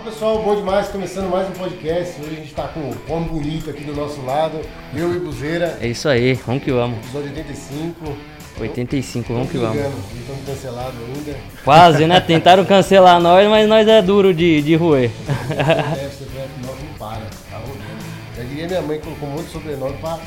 Fala pessoal, bom demais, começando mais um podcast. Hoje a gente tá com o homem bonito aqui do nosso lado, eu e Buzeira. É isso aí, vamos que vamos. Episódio 85. 85, vamos que vamos. Estamos cancelados ainda. Quase, né? Tentaram cancelar nós, mas nós é duro de, de roer. É, você nós não para, tá rodando. Já diria minha mãe colocou um monte de sobrenome pra,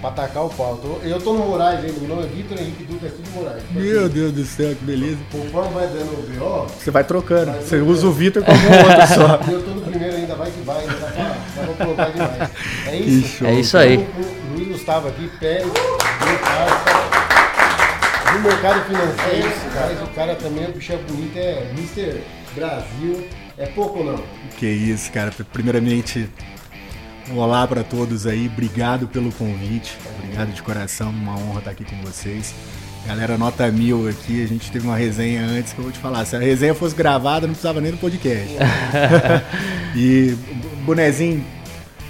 pra atacar o pau. Eu tô no Moraes ainda, meu nome é Vitor Henrique Dutra, é tudo Moraes. Meu Deus do céu, que beleza. Conforme vai dando o BO, Você vai trocando. Você usa o Vitor como um outro só. eu tô no primeiro ainda, vai que vai, ainda dá pra, dá pra colocar demais. É isso? É isso aí. O Luiz Gustavo aqui, Pérez, meu parça. Do mercado financeiro, mas o cara também, o bicho é bonito, é Mr. Brasil. É pouco ou não? Que isso, cara. Primeiramente, olá para todos aí. Obrigado pelo convite. Obrigado de coração. Uma honra estar aqui com vocês. Galera, nota mil aqui. A gente teve uma resenha antes que eu vou te falar. Se a resenha fosse gravada, não precisava nem do podcast. e o Bonezinho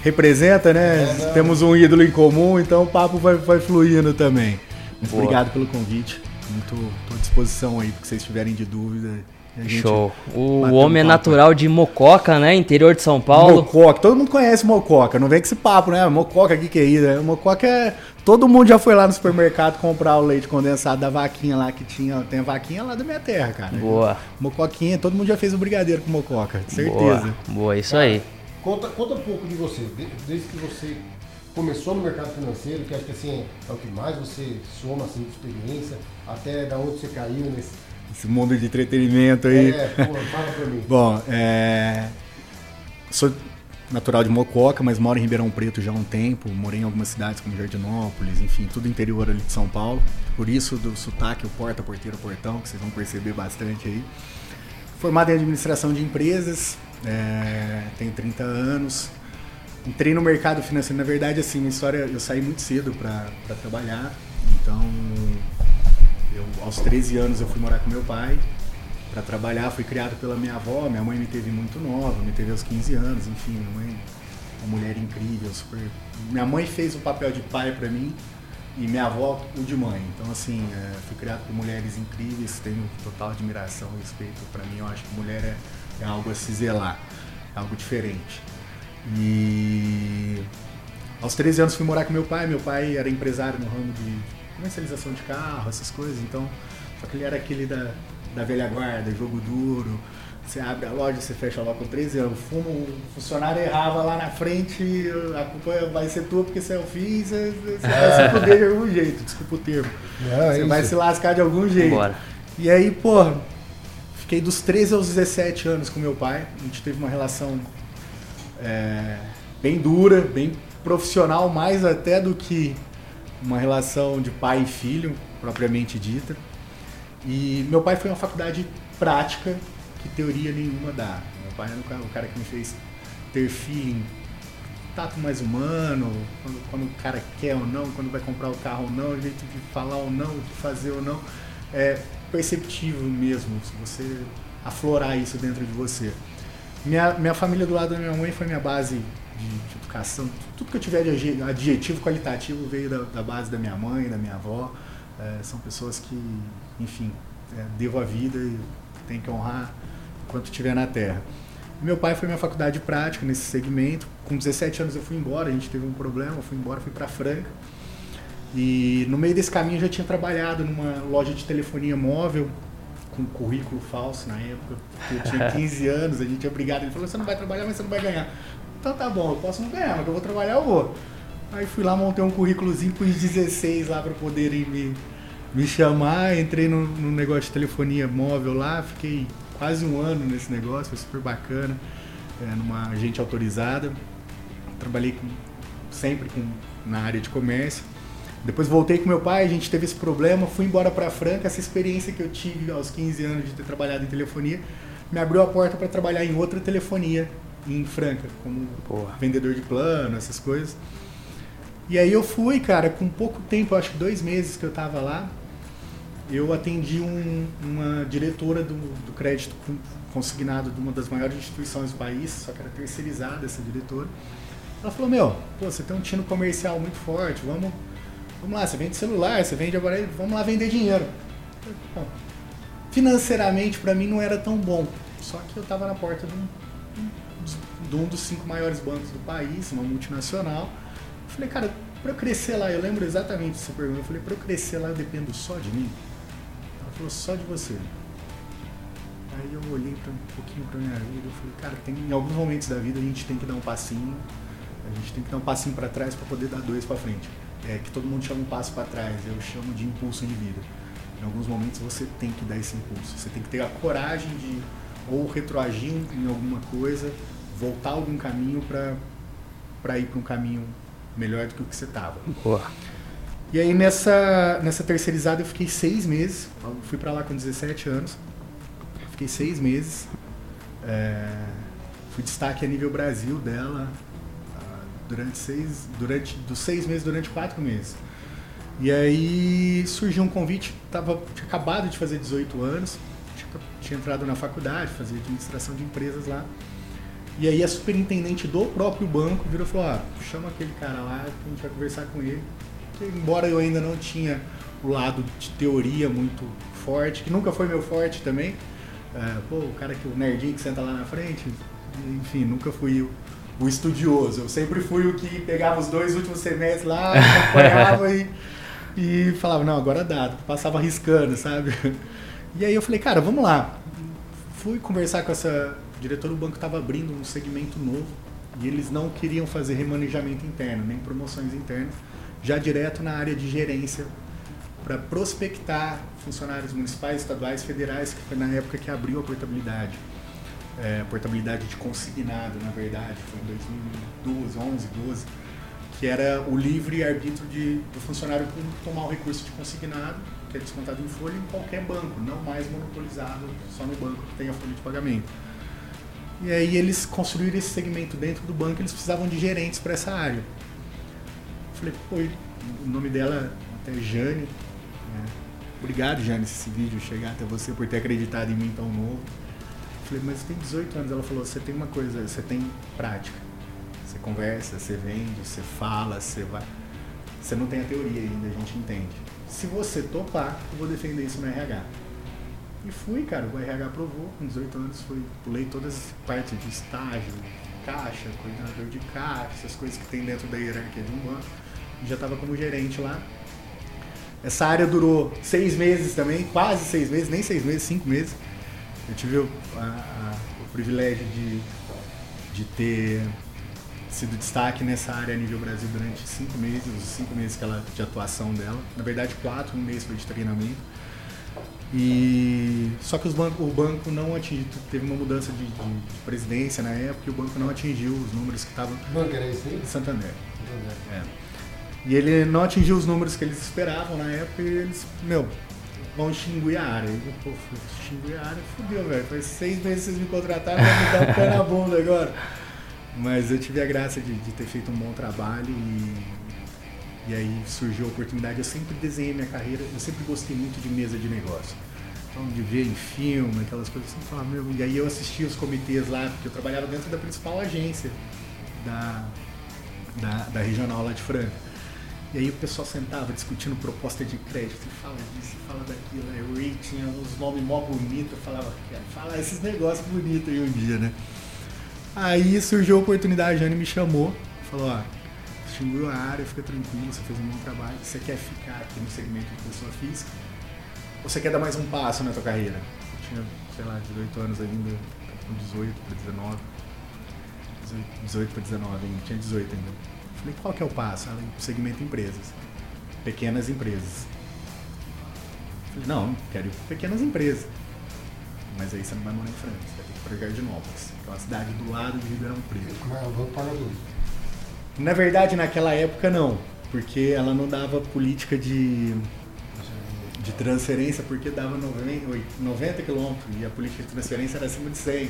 representa, né? É, não. Temos um ídolo em comum, então o papo vai, vai fluindo também. Mas Boa. obrigado pelo convite. Muito à disposição aí, porque vocês tiverem de dúvida. Gente Show. O um homem é natural de Mococa, né? Interior de São Paulo. Mococa, todo mundo conhece Mococa, não vem com esse papo, né? Mococa, o que, que é isso? né? Mococa é. Todo mundo já foi lá no supermercado comprar o leite condensado da vaquinha lá que tinha. Tem a vaquinha lá da minha terra, cara. Boa. Mocoquinha, todo mundo já fez o brigadeiro com mococa, certeza. Boa. Boa, isso aí. Conta, conta um pouco de você, de- desde que você começou no mercado financeiro, que acho que assim é o que mais você soma assim, de experiência, até da onde você caiu nesse. Esse mundo de entretenimento aí. É, pô, fala pra mim. Bom, é... sou natural de Mococa, mas moro em Ribeirão Preto já há um tempo. Morei em algumas cidades como Jardinópolis, enfim, tudo interior ali de São Paulo. Por isso do sotaque, o porta, porteiro, portão, que vocês vão perceber bastante aí. Formado em administração de empresas, é, tenho 30 anos. Entrei no mercado financeiro, na verdade, assim, minha história, eu saí muito cedo para trabalhar. Então, eu, aos 13 anos eu fui morar com meu pai para trabalhar, fui criado pela minha avó, minha mãe me teve muito nova, me teve aos 15 anos, enfim, minha mãe uma mulher incrível, super... Minha mãe fez o papel de pai para mim e minha avó o de mãe. Então assim, é, fui criado por mulheres incríveis, tenho total admiração e respeito. Para mim, eu acho que mulher é, é algo a se zelar, é algo diferente. E aos 13 anos fui morar com meu pai, meu pai era empresário no ramo de comercialização de carro, essas coisas, então só que ele era aquele da, da velha guarda, jogo duro. Você abre a loja, você fecha lá com 13 anos. Fuma, o funcionário errava lá na frente, a culpa vai ser tua porque você é o fiz, você, você vai se fuder de algum jeito, desculpa o termo. Não, é você vai isso. se lascar de algum jeito. Bora. E aí, porra, fiquei dos 13 aos 17 anos com meu pai. A gente teve uma relação é, bem dura, bem profissional, mais até do que uma relação de pai e filho, propriamente dita. E meu pai foi uma faculdade prática que teoria nenhuma dá. Meu pai era o cara, o que me fez ter feeling, tato mais humano, quando, quando o cara quer ou não, quando vai comprar o carro ou não, o jeito de falar ou não, de fazer ou não. É perceptível mesmo, se você aflorar isso dentro de você. Minha, minha família do lado da minha mãe foi minha base de, de educação. Tudo que eu tiver de adje- adjetivo qualitativo veio da, da base da minha mãe, da minha avó. É, são pessoas que, enfim, é, devo a vida e tenho que honrar enquanto estiver na Terra. Meu pai foi minha faculdade prática nesse segmento. Com 17 anos eu fui embora, a gente teve um problema, eu fui embora, fui para Franca. E no meio desse caminho eu já tinha trabalhado numa loja de telefonia móvel, com currículo falso na época, porque eu tinha 15 anos, a gente é obrigado. Ele falou: você não vai trabalhar, mas você não vai ganhar. Então tá bom, eu posso não ganhar, mas eu vou trabalhar, eu vou. Aí fui lá, montei um currículozinho com os 16 lá para poderem me, me chamar. Entrei no, no negócio de telefonia móvel lá, fiquei quase um ano nesse negócio, foi super bacana, é, numa agente autorizada. Trabalhei com- sempre com, na área de comércio. Depois voltei com meu pai, a gente teve esse problema, fui embora para Franca. Essa experiência que eu tive aos 15 anos de ter trabalhado em telefonia me abriu a porta para trabalhar em outra telefonia em Franca, como Boa. vendedor de plano, essas coisas. E aí eu fui, cara, com pouco tempo, acho que dois meses que eu tava lá, eu atendi um- uma diretora do, do crédito con- consignado de uma das maiores instituições do país, só que era terceirizada essa diretora. Ela falou, meu, pô, você tem um tino comercial muito forte, vamos, vamos lá, você vende celular, você vende aparelho, vamos lá vender dinheiro. "Bom, Financeiramente, para mim, não era tão bom, só que eu tava na porta de um, de um dos cinco maiores bancos do país, uma multinacional. Eu falei, cara, para eu crescer lá, eu lembro exatamente dessa pergunta. Eu falei, para eu crescer lá, eu dependo só de mim? Ela falou, só de você. Aí eu olhei pra, um pouquinho para minha vida e falei, cara, tem, em alguns momentos da vida a gente tem que dar um passinho, a gente tem que dar um passinho para trás para poder dar dois para frente. É que todo mundo chama um passo para trás, eu chamo de impulso de vida. Em alguns momentos você tem que dar esse impulso, você tem que ter a coragem de ou retroagir em alguma coisa, voltar algum caminho para ir para um caminho melhor do que o que você estava. E aí nessa, nessa terceirizada eu fiquei seis meses, fui para lá com 17 anos, fiquei seis meses, é, fui destaque a nível Brasil dela ah, durante seis, durante dos seis meses durante quatro meses. E aí surgiu um convite, tava, tinha acabado de fazer 18 anos, tinha, tinha entrado na faculdade, fazia administração de empresas lá. E aí a superintendente do próprio banco virou e falou, ah, chama aquele cara lá a gente vai conversar com ele. Porque, embora eu ainda não tinha o lado de teoria muito forte, que nunca foi meu forte também. É, pô, o cara que o nerdinho que senta lá na frente, enfim, nunca fui o, o estudioso. Eu sempre fui o que pegava os dois últimos semestres lá, acompanhava e, e falava, não, agora dá, passava riscando, sabe? E aí eu falei, cara, vamos lá. Fui conversar com essa o diretor do banco estava abrindo um segmento novo e eles não queriam fazer remanejamento interno, nem promoções internas, já direto na área de gerência, para prospectar funcionários municipais, estaduais, federais, que foi na época que abriu a portabilidade. É, portabilidade de consignado, na verdade, foi em 2012, 11, 12, que era o livre arbítrio de, do funcionário tomar o recurso de consignado, que é descontado em folha, em qualquer banco, não mais monopolizado só no banco que tem a folha de pagamento. E aí eles construíram esse segmento dentro do banco, eles precisavam de gerentes para essa área. Falei, pô, o nome dela até é Jane. Né? Obrigado, Jane, se esse vídeo chegar até você por ter acreditado em mim tão novo. Falei, mas tem 18 anos. Ela falou, você tem uma coisa, você tem prática. Você conversa, você vende, você fala, você vai. Você não tem a teoria ainda, a gente entende. Se você topar, eu vou defender isso no RH. E fui, cara, o RH aprovou, com 18 anos fui, pulei todas as partes de estágio, caixa, coordenador de caixa, essas coisas que tem dentro da hierarquia de um banco. Já estava como gerente lá. Essa área durou seis meses também, quase seis meses, nem seis meses, cinco meses. Eu tive o, a, a, o privilégio de, de ter sido destaque nessa área a nível Brasil durante cinco meses, os cinco meses que ela, de atuação dela. Na verdade, quatro, um mês foi de treinamento. E só que os banco, o banco não atingiu, teve uma mudança de, de, presidência na época e o banco não atingiu os números que estavam. Banco era esse aí? Santander. Santander. É. E ele não atingiu os números que eles esperavam na época e eles, meu, vão extinguir a área. E, pô, extinguir a área, fudeu, velho. Faz seis meses que vocês me contrataram, vai me dar um pé na bunda agora. Mas eu tive a graça de, de ter feito um bom trabalho e e aí surgiu a oportunidade. Eu sempre desenhei minha carreira, eu sempre gostei muito de mesa de negócio. Então, de ver em filme, aquelas coisas assim, falar, meu, e aí eu assistia os comitês lá, porque eu trabalhava dentro da principal agência da, da, da regional lá de Franca. E aí o pessoal sentava discutindo proposta de crédito, fala disso, fala daquilo, aí o Ray tinha uns nomes mó bonitos, eu falava, fala esses negócios bonitos aí um dia, né? Aí surgiu a oportunidade, a Jane me chamou, falou, ó, extinguiu a área, fica tranquilo, você fez um bom trabalho, você quer ficar aqui no segmento de pessoa física, ou você quer dar mais um passo na tua carreira? Eu tinha, sei lá, 18 anos ainda, com 18 para 19, 18 para 19 ainda, tinha 18 ainda. Falei, qual que é o passo? Ela, o segmento empresas, pequenas empresas. Falei, não, quero ir para pequenas empresas. Mas aí você não vai morar em França, vai ter que ir para Jardinópolis, que é uma cidade do lado de Ribeirão Preto. Mas eu vou pagar na verdade, naquela época não, porque ela não dava política de, de transferência, porque dava 90 quilômetros e a política de transferência era acima de 100.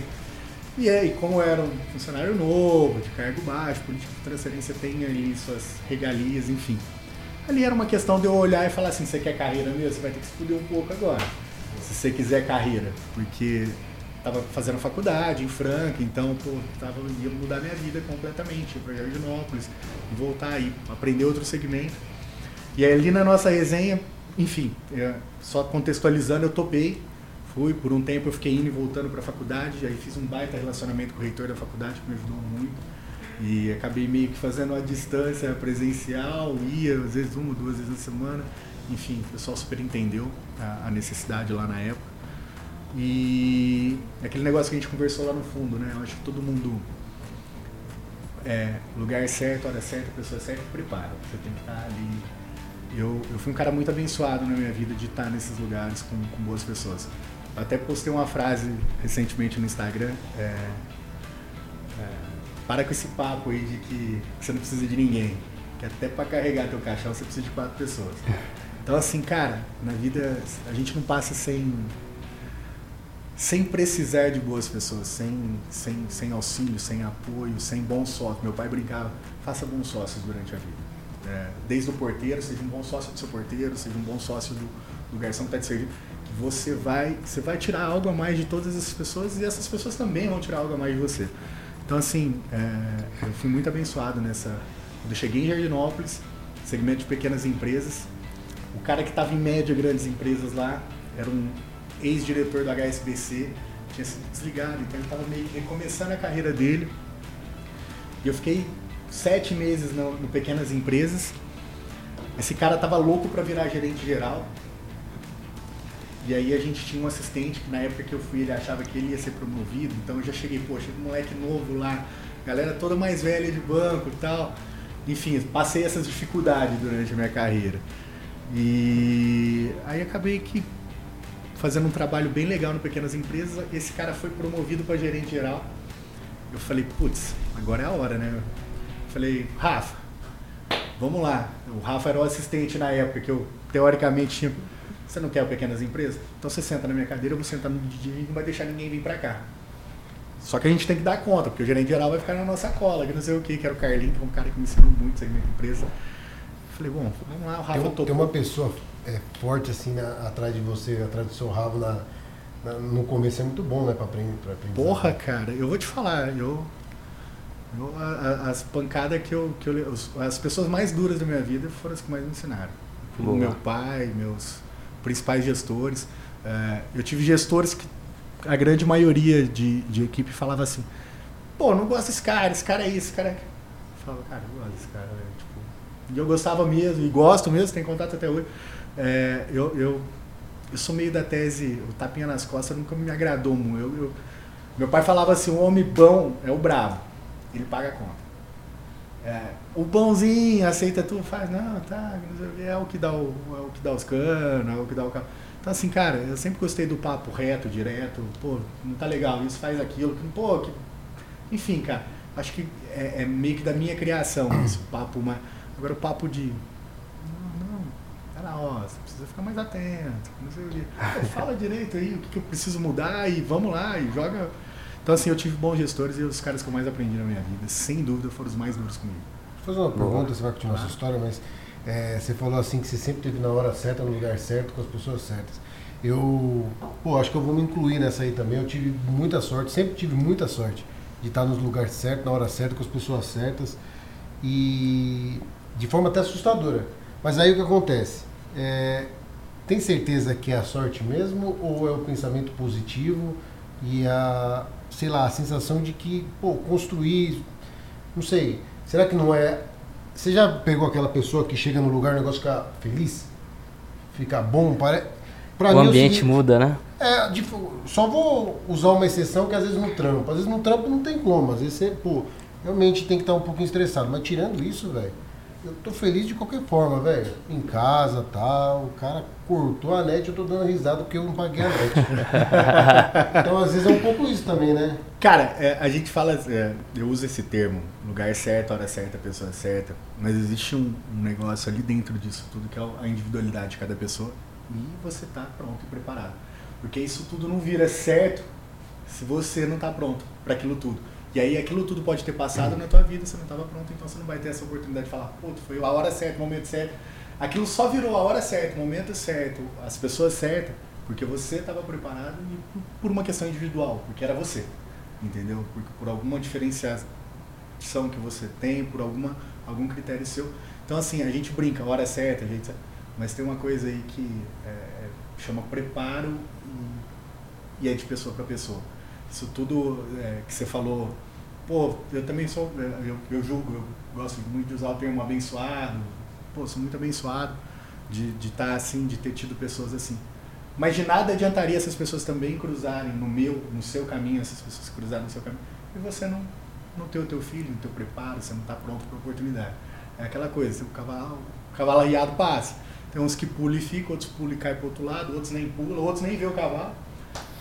E aí, como era um funcionário novo, de cargo baixo, política de transferência tem ali suas regalias, enfim. Ali era uma questão de eu olhar e falar assim, você quer carreira mesmo? Você vai ter que se fuder um pouco agora. Se você quiser carreira, porque estava fazendo faculdade em Franca, então pô, tava, ia mudar minha vida completamente, ir para Jardinópolis voltar aí, aprender outro segmento. E aí, ali na nossa resenha, enfim, é, só contextualizando, eu topei, Fui, por um tempo eu fiquei indo e voltando para a faculdade, aí fiz um baita relacionamento com o reitor da faculdade, que me ajudou muito. E acabei meio que fazendo a distância presencial, ia às vezes uma, duas vezes na semana. Enfim, o pessoal super entendeu a necessidade lá na época. E aquele negócio que a gente conversou lá no fundo, né? Eu acho que todo mundo é, lugar certo, hora certa, pessoa certa, prepara. Você tem que estar ali. Eu, eu fui um cara muito abençoado na minha vida de estar nesses lugares com, com boas pessoas. Eu até postei uma frase recentemente no Instagram. É, é, para com esse papo aí de que você não precisa de ninguém. Que até para carregar teu caixão você precisa de quatro pessoas. Então assim, cara, na vida a gente não passa sem sem precisar de boas pessoas, sem, sem, sem auxílio, sem apoio, sem bom sócio. Meu pai brincava, faça bons sócios durante a vida. É, desde o porteiro, seja um bom sócio do seu porteiro, seja um bom sócio do, do garçom que está te servindo. Você vai, você vai tirar algo a mais de todas essas pessoas e essas pessoas também vão tirar algo a mais de você. Então, assim, é, eu fui muito abençoado nessa. Quando eu cheguei em Jardinópolis, segmento de pequenas empresas, o cara que estava em média grandes empresas lá era um ex-diretor do HSBC, tinha sido desligado, então ele estava meio que recomeçando a carreira dele. E eu fiquei sete meses no, no Pequenas Empresas. Esse cara estava louco para virar gerente geral. E aí a gente tinha um assistente que na época que eu fui ele achava que ele ia ser promovido, então eu já cheguei, poxa, moleque novo lá, galera toda mais velha de banco e tal. Enfim, passei essas dificuldades durante a minha carreira. E aí acabei que fazendo um trabalho bem legal no Pequenas Empresas. Esse cara foi promovido para gerente geral. Eu falei, putz, agora é a hora, né? Eu falei, Rafa, vamos lá. O Rafa era o assistente na época que eu, teoricamente, tinha. Você não quer o Pequenas Empresas? Então você senta na minha cadeira, eu vou sentar no DJ e não vai deixar ninguém vir para cá. Só que a gente tem que dar conta, porque o gerente geral vai ficar na nossa cola, que não sei o que, que era o Carlinho, que é um cara que me ensinou muito segmento de empresa. falei, bom, vamos lá, o Rafa tem, tem uma pessoa é, forte assim na, atrás de você, atrás do seu rabo na, na, no começo é muito bom, né, para aprender, pra aprender. Porra, cara, eu vou te falar, eu, eu a, as pancadas que eu, que eu as pessoas mais duras da minha vida foram as que mais me ensinaram. Boa. Meu pai, meus principais gestores. É, eu tive gestores que a grande maioria de, de equipe falava assim, pô, não gosto desse cara, esse cara é isso, esse cara é... Eu falava, cara, eu gosto desse cara, né? tipo, e eu gostava mesmo, e gosto mesmo, tem contato até hoje. É, eu, eu, eu sou meio da tese, o tapinha nas costas nunca me agradou muito. Eu, eu, meu pai falava assim, o homem bom é o brabo, ele paga a conta. É, o bonzinho aceita tudo, faz, não, tá, é o que dá, o, é o que dá os canos, é o que dá o carro. Então assim, cara, eu sempre gostei do papo reto, direto, pô, não tá legal, isso faz aquilo, pô, que... enfim, cara, acho que é, é meio que da minha criação esse papo, mas agora o papo de Ó, você precisa ficar mais atento. Não sei o quê. Pô, fala direito aí, o que, que eu preciso mudar e vamos lá e joga. Então, assim, eu tive bons gestores e os caras que eu mais aprendi na minha vida, sem dúvida, foram os mais duros comigo. Vou fazer uma pergunta, você vai continuar ah. sua história, mas é, você falou assim que você sempre esteve na hora certa, no lugar certo, com as pessoas certas. Eu, pô, acho que eu vou me incluir nessa aí também. Eu tive muita sorte, sempre tive muita sorte de estar nos lugares certos, na hora certa, com as pessoas certas e de forma até assustadora. Mas aí o que acontece? É, tem certeza que é a sorte mesmo ou é o pensamento positivo e a, sei lá, a sensação de que, pô, construir, não sei, será que não é... Você já pegou aquela pessoa que chega no lugar e o negócio fica feliz? Fica bom? Pare... Pra o ambiente muda, né? É, de, só vou usar uma exceção que às vezes no trampo. Às vezes no trampo não tem como. Às vezes você, pô, realmente tem que estar um pouquinho estressado. Mas tirando isso, velho, eu tô feliz de qualquer forma, velho. Em casa, tal. O cara cortou a net, eu tô dando risada porque eu não paguei a net. então, às vezes é um pouco isso também, né? Cara, é, a gente fala, é, eu uso esse termo, lugar certo, hora certa, pessoa certa, mas existe um, um, negócio ali dentro disso tudo que é a individualidade de cada pessoa e você tá pronto e preparado. Porque isso tudo não vira certo se você não tá pronto para aquilo tudo. E aí aquilo tudo pode ter passado na tua vida, você não estava pronto, então você não vai ter essa oportunidade de falar, puto, foi a hora certa, o momento certo. Aquilo só virou a hora certa, o momento certo, as pessoas certas, porque você estava preparado e por uma questão individual, porque era você, entendeu? Porque por alguma diferenciação que você tem, por alguma algum critério seu. Então assim, a gente brinca, a hora certa, a gente, mas tem uma coisa aí que é, é chama preparo e e é de pessoa para pessoa. Isso tudo é, que você falou, pô, eu também sou, é, eu, eu julgo, eu gosto muito de usar o termo abençoado, pô, sou muito abençoado de estar tá assim, de ter tido pessoas assim. Mas de nada adiantaria essas pessoas também cruzarem no meu, no seu caminho, essas pessoas cruzarem no seu caminho, e você não, não ter o teu filho, o teu preparo, você não está pronto para a oportunidade. É aquela coisa, o cavalo, o cavalo arriado passa. Tem uns que pulam e ficam, outros pulam e caem para outro lado, outros nem pulam, outros nem vê o cavalo.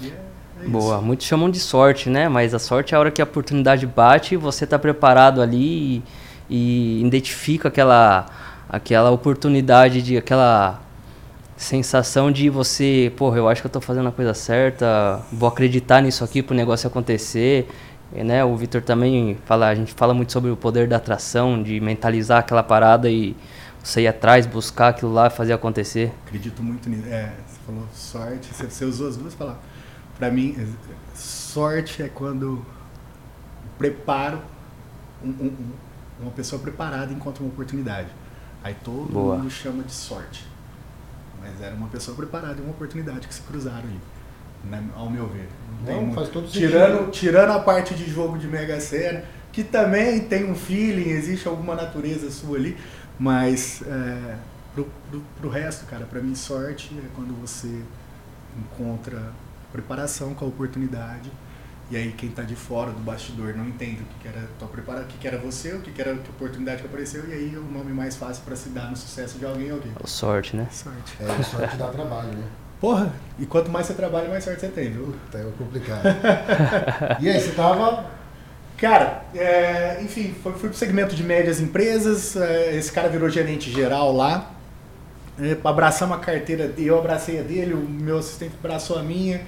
E é, é Boa, muitos chamam de sorte, né? Mas a sorte é a hora que a oportunidade bate, você está preparado ali e, e identifica aquela, aquela oportunidade de aquela sensação de você, porra, eu acho que eu tô fazendo a coisa certa, vou acreditar nisso aqui pro negócio acontecer. E, né, o Vitor também fala, a gente fala muito sobre o poder da atração, de mentalizar aquela parada e você ir atrás, buscar aquilo lá, fazer acontecer. Acredito muito nisso. É, você falou sorte, você, você usou as duas palavras. Para mim, sorte é quando preparo um, um, uma pessoa preparada encontra uma oportunidade. Aí todo Boa. mundo chama de sorte. Mas era uma pessoa preparada e uma oportunidade que se cruzaram ali. Né, ao meu ver. Não, todo tirando, tirando a parte de jogo de Mega Sena, que também tem um feeling, existe alguma natureza sua ali, mas é, pro, pro, pro resto, cara, para mim sorte é quando você encontra preparação com a oportunidade e aí quem está de fora do bastidor não entende o que, que era tua prepara, o que, que era você, o que, que era a oportunidade que apareceu, e aí o nome mais fácil para se dar no sucesso de alguém é alguém. Sorte, né? Sorte. É, sorte dá trabalho, né? Porra, e quanto mais você trabalha, mais sorte você tem, viu? Puta, é complicado. e aí, você tava. Cara, é, enfim, fui, fui pro segmento de médias empresas, é, esse cara virou gerente geral lá. É, abraçar uma carteira, eu abracei a dele, o meu assistente abraçou a minha,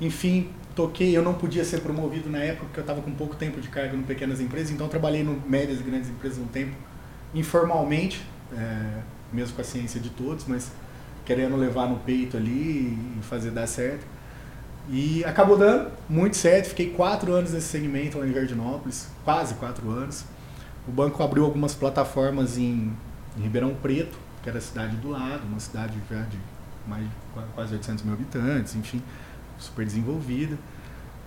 enfim, toquei, eu não podia ser promovido na época porque eu estava com pouco tempo de carga no pequenas empresas, então trabalhei no médias e grandes empresas um tempo informalmente, é, mesmo com a ciência de todos, mas querendo levar no peito ali e fazer dar certo. E acabou dando muito certo, fiquei quatro anos nesse segmento lá em Jardinópolis, quase quatro anos. O banco abriu algumas plataformas em, em Ribeirão Preto, que era a cidade do lado, uma cidade já de mais quase 800 mil habitantes, enfim super desenvolvida.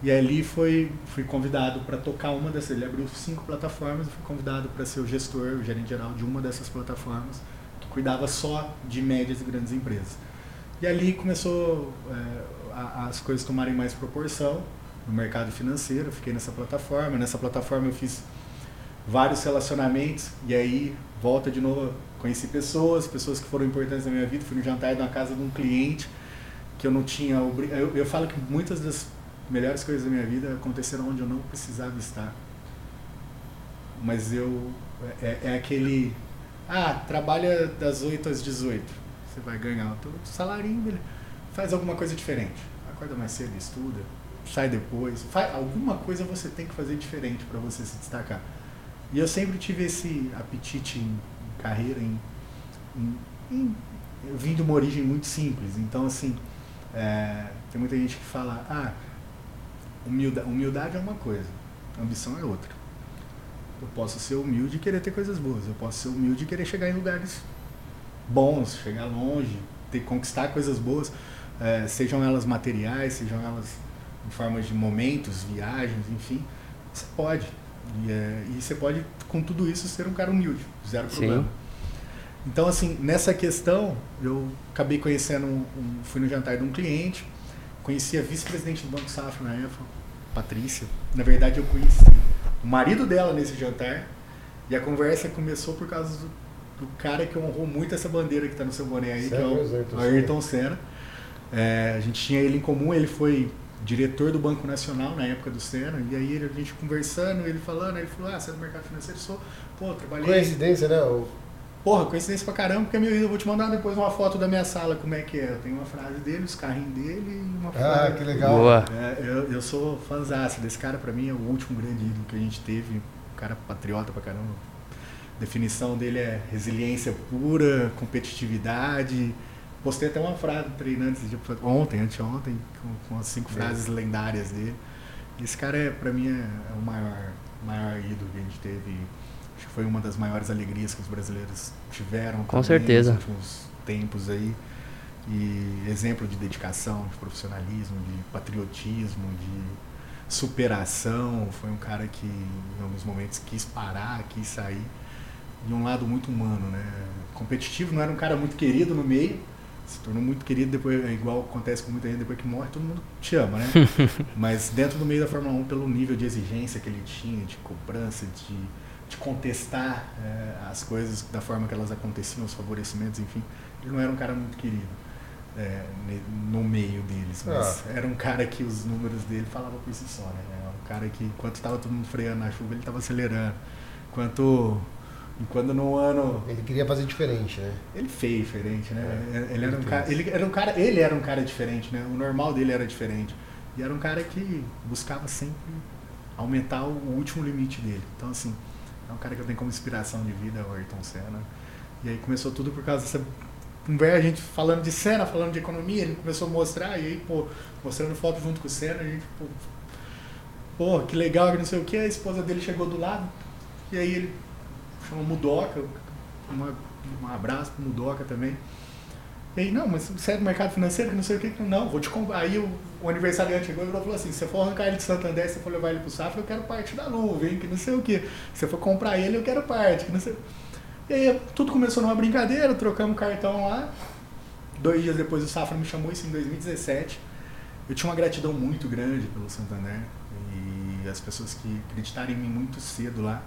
E ali foi, fui convidado para tocar uma dessas. Ele abriu cinco plataformas e fui convidado para ser o gestor, o gerente geral de uma dessas plataformas, que cuidava só de médias e grandes empresas. E ali começou é, a, as coisas tomarem mais proporção no mercado financeiro. Fiquei nessa plataforma. Nessa plataforma eu fiz vários relacionamentos e aí volta de novo conheci pessoas, pessoas que foram importantes na minha vida. Fui no jantar na casa de um cliente que eu não tinha. Eu, eu falo que muitas das melhores coisas da minha vida aconteceram onde eu não precisava estar. Mas eu. É, é aquele. Ah, trabalha das 8 às 18. Você vai ganhar o teu salarinho, faz alguma coisa diferente. Acorda mais cedo, estuda, sai depois. Faz, alguma coisa você tem que fazer diferente para você se destacar. E eu sempre tive esse apetite em, em carreira, em, em, em, eu vim de uma origem muito simples. Então, assim, é, tem muita gente que fala, ah, humildade, humildade é uma coisa, ambição é outra. Eu posso ser humilde e querer ter coisas boas, eu posso ser humilde e querer chegar em lugares bons, chegar longe, ter conquistar coisas boas, é, sejam elas materiais, sejam elas em forma de momentos, viagens, enfim, você pode. E, é, e você pode, com tudo isso, ser um cara humilde, zero problema. Sim. Então, assim, nessa questão, eu acabei conhecendo, um, um, fui no jantar de um cliente, conheci a vice-presidente do Banco Safra na época, Patrícia. Na verdade, eu conheci o marido dela nesse jantar, e a conversa começou por causa do, do cara que honrou muito essa bandeira que está no seu boné aí, que é o Ayrton Senna. É, a gente tinha ele em comum, ele foi diretor do Banco Nacional na época do Senna, e aí a gente conversando, ele falando, ele falou, ah, você é do mercado financeiro? Eu sou, pô, trabalhei... Coincidência, né? O Porra, coincidência pra caramba, porque meu ídolo, eu vou te mandar depois uma foto da minha sala, como é que é. Eu tenho uma frase dele, os carrinhos dele e uma frase. Ah, que legal. Boa. É, eu, eu sou fãzaço desse cara, pra mim é o último grande ídolo que a gente teve. Um cara patriota pra caramba. A definição dele é resiliência pura, competitividade. Postei até uma frase treinando ontem, anteontem, com, com as cinco frases lendárias dele. Esse cara, é, pra mim, é, é o maior, maior ídolo que a gente teve Acho que foi uma das maiores alegrias que os brasileiros tiveram Com certeza. nos últimos tempos aí. e exemplo de dedicação, de profissionalismo, de patriotismo, de superação. Foi um cara que em alguns momentos quis parar, quis sair. E um lado muito humano, né? Competitivo, não era um cara muito querido no meio, se tornou muito querido depois, é igual acontece com muita gente depois que morre, todo mundo te ama, né? Mas dentro do meio da Fórmula 1, pelo nível de exigência que ele tinha, de cobrança, de, de contestar é, as coisas da forma que elas aconteciam, os favorecimentos, enfim, ele não era um cara muito querido é, no meio deles, mas ah. era um cara que os números dele falavam por si só, né? Era um cara que, enquanto estava todo mundo freando na chuva, ele estava acelerando. Enquanto quando no ano. Ele queria fazer diferente, né? Ele fez diferente, né? É, ele, era um cara, ele era um cara. Ele era um cara diferente, né? O normal dele era diferente. E era um cara que buscava sempre aumentar o, último limite dele. Então, assim, é um cara que eu tenho como inspiração de vida, o Ayrton Senna. E aí começou tudo por causa dessa conversa, a gente falando de cena, falando de economia, ele começou a mostrar, e aí, pô, mostrando foto junto com o Senna, a gente, pô, pô, que legal, que não sei o que, a esposa dele chegou do lado, e aí ele chama Mudoca, uma, um abraço pro Mudoca também. E aí, não, mas você é do mercado financeiro, que não sei o que, não, vou te comprar. Aí o aniversariante chegou e falou assim, se você for arrancar ele de Santander, se você for levar ele pro Safra, eu quero parte da hein, que não sei o que. Se você for comprar ele, eu quero parte, que não sei E aí tudo começou numa brincadeira, trocamos cartão lá. Dois dias depois o Safra me chamou, isso em 2017. Eu tinha uma gratidão muito grande pelo Santander e as pessoas que acreditaram em mim muito cedo lá.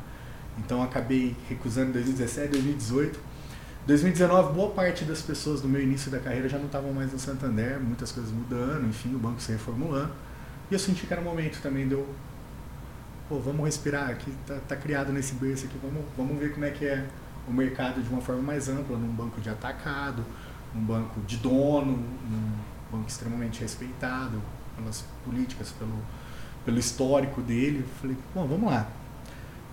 Então acabei recusando em 2017, 2018. 2019, boa parte das pessoas do meu início da carreira já não estavam mais no Santander, muitas coisas mudando, enfim, o banco se reformulando. E eu senti que era o momento também de eu, pô, vamos respirar aqui, tá, tá criado nesse berço aqui, vamos, vamos ver como é que é o mercado de uma forma mais ampla, num banco de atacado, num banco de dono, num banco extremamente respeitado pelas políticas, pelo, pelo histórico dele. Falei, bom, vamos lá,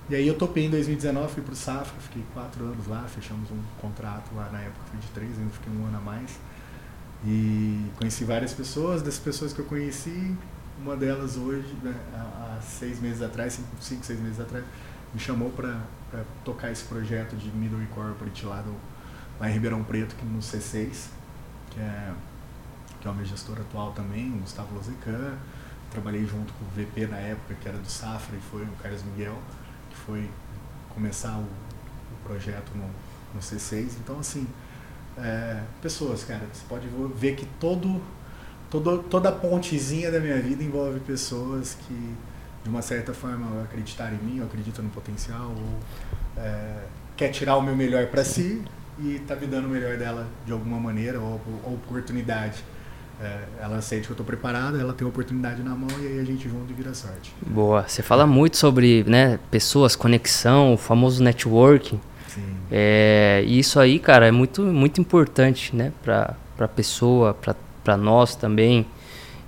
e aí eu topei em 2019, fui pro Safra, fiquei quatro anos lá, fechamos um contrato lá na época, foi de três, ainda fiquei um ano a mais. E conheci várias pessoas, das pessoas que eu conheci, uma delas hoje, né, há, seis meses atrás, cinco, cinco seis meses atrás, me chamou para tocar esse projeto de Middle Corporate lá, do, lá em Ribeirão Preto, que no C6, que é, que é o meu gestor atual também, o Gustavo Lozecan. Trabalhei junto com o VP na época, que era do Safra, e foi o Carlos Miguel foi começar o, o projeto no, no C6. Então, assim, é, pessoas, cara, você pode ver que todo, todo, toda pontezinha da minha vida envolve pessoas que, de uma certa forma, acreditam em mim, ou acreditam no potencial, ou é, quer tirar o meu melhor para si e está me dando o melhor dela de alguma maneira, ou, ou oportunidade. É, ela sente que eu estou preparado, ela tem a oportunidade na mão e aí a gente junto e vira sorte. Boa. Você fala muito sobre né, pessoas, conexão, o famoso networking. Sim. É, e isso aí, cara, é muito, muito importante né, para a pessoa, para nós também.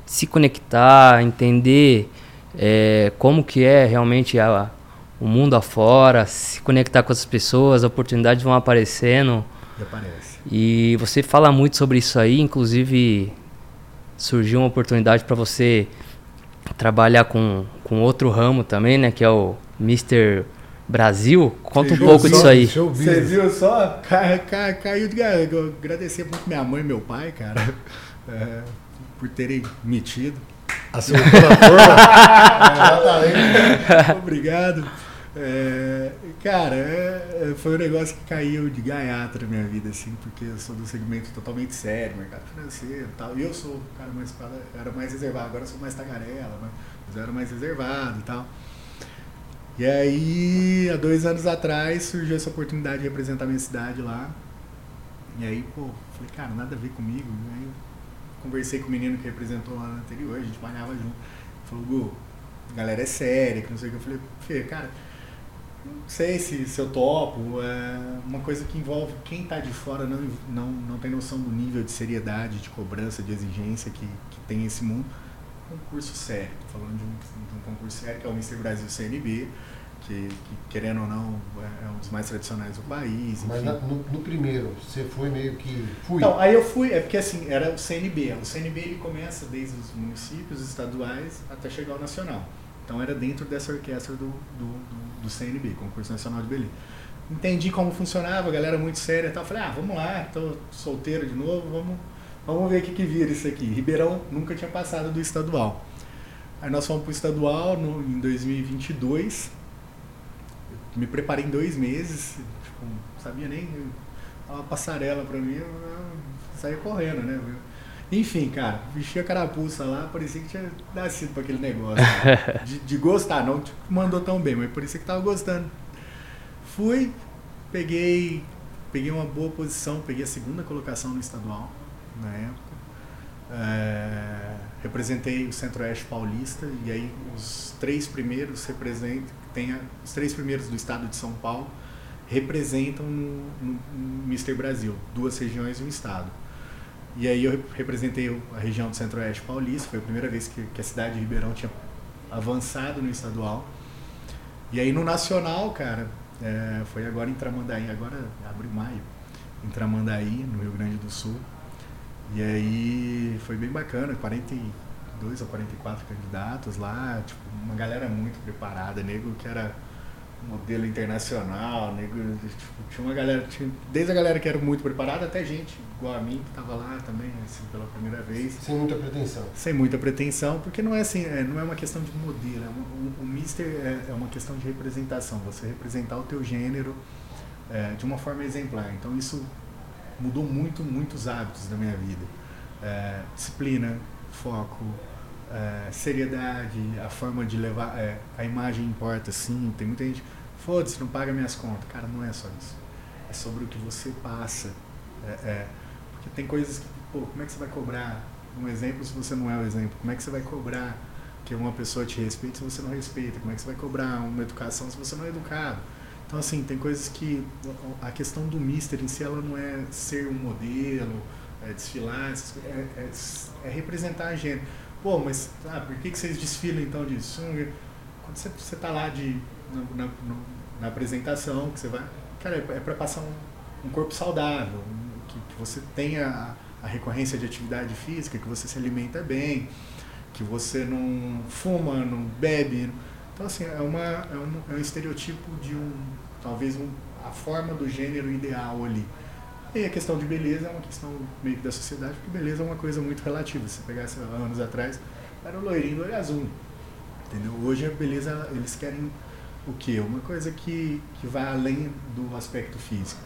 Se conectar, entender é, como que é realmente a, o mundo afora, se conectar com as pessoas, as oportunidades vão aparecendo. E aparece. E você fala muito sobre isso aí, inclusive surgiu uma oportunidade para você trabalhar com, com outro ramo também, né? Que é o Mr. Brasil. Conta um pouco só, disso aí. Você viu só? Caiu de eu agradecer muito minha mãe e meu pai, cara, é, por terem metido. A turma? Obrigado. É, cara, é, é, foi um negócio que caiu de gaiato na minha vida, assim, porque eu sou do segmento totalmente sério, mercado financeiro e tal. E eu sou cara mais, era mais reservado, agora sou mais tagarela, mas eu era mais reservado e tal. E aí, há dois anos atrás, surgiu essa oportunidade de representar minha cidade lá. E aí, pô, falei, cara, nada a ver comigo. Aí eu conversei com o menino que representou lá no anterior, a gente malhava junto. Falou, Gu, galera é séria, que não sei o que. Eu falei, Fê, cara não sei se, se eu topo. É uma coisa que envolve quem está de fora não, não, não tem noção do nível de seriedade, de cobrança, de exigência que, que tem esse mundo. Concurso sério, estou falando de um, de um concurso sério que é o Mr. Brasil CNB, que, que, querendo ou não é, é um dos mais tradicionais do país. Mas na, no, no, primeiro, você foi meio que. Fui. Então, aí eu fui, é porque assim, era o CNB. O CNB ele começa desde os municípios estaduais até chegar ao nacional. Então era dentro dessa orquestra do, do, do, do CNB, Concurso Nacional de Belém. Entendi como funcionava, a galera muito séria e tal. Falei, ah, vamos lá, tô solteiro de novo, vamos, vamos ver o que, que vira isso aqui. Ribeirão nunca tinha passado do estadual. Aí nós fomos pro estadual no, em 2022. Me preparei em dois meses, tipo, não sabia nem uma passarela pra mim, eu saía correndo, né? Enfim, cara, vestia a carapuça lá, parecia que tinha nascido para aquele negócio. de, de, gostar, não tipo, mandou tão bem, mas parecia que tava gostando. Fui, peguei, peguei uma boa posição, peguei a segunda colocação no estadual na época. É, representei o Centro-Oeste Paulista e aí os três primeiros representam, tem a, os três primeiros do estado de São Paulo representam no, no, no Mister Brasil, duas regiões e um estado. E aí eu representei a região do Centro-Oeste Paulista, foi a primeira vez que, que, a cidade de Ribeirão tinha avançado no estadual. E aí no nacional, cara, é, foi agora em Tramandaí, agora abre maio, em Tramandaí, no Rio Grande do Sul. E aí foi bem bacana, 42 ou 44 candidatos lá, tipo, uma galera muito preparada, nego que era modelo internacional, tipo, tinha uma galera, tinha, desde a galera que era muito preparada até gente igual a mim que estava lá também, assim, pela primeira vez. Sem muita pretensão. Sem muita pretensão, porque não é assim, é, não é uma questão de modelo, é o, o Mister é, é, uma questão de representação, você representar o teu gênero é, de uma forma exemplar. Então isso mudou muito, muitos hábitos da minha vida. É, disciplina, foco, é, seriedade, a forma de levar. É, a imagem importa, sim. Tem muita gente. Foda-se, não paga minhas contas. Cara, não é só isso. É sobre o que você passa. É, é, porque tem coisas que, pô, como é que você vai cobrar um exemplo se você não é o exemplo? Como é que você vai cobrar que uma pessoa te respeite se você não respeita? Como é que você vai cobrar uma educação se você não é educado? Então, assim, tem coisas que. A questão do mister em si, ela não é ser um modelo, é desfilar, é, é, é representar a gente. Pô, mas ah, por que, que vocês desfilam então disso? Quando você, você tá lá de, na, na, na apresentação, que você vai. Cara, é, é para passar um, um, corpo saudável, que, que, você tenha a, a, recorrência de atividade física, que você se alimenta bem, que você não fuma, não bebe. Então, assim, é, uma, é, um, é um estereotipo de um. talvez um, a forma do gênero ideal ali. E a questão de beleza é uma questão meio que da sociedade, porque beleza é uma coisa muito relativa. Se você pegasse anos atrás, era o loirinho do olho azul. Entendeu? Hoje a beleza, eles querem o quê? Uma coisa que, que vai além do aspecto físico.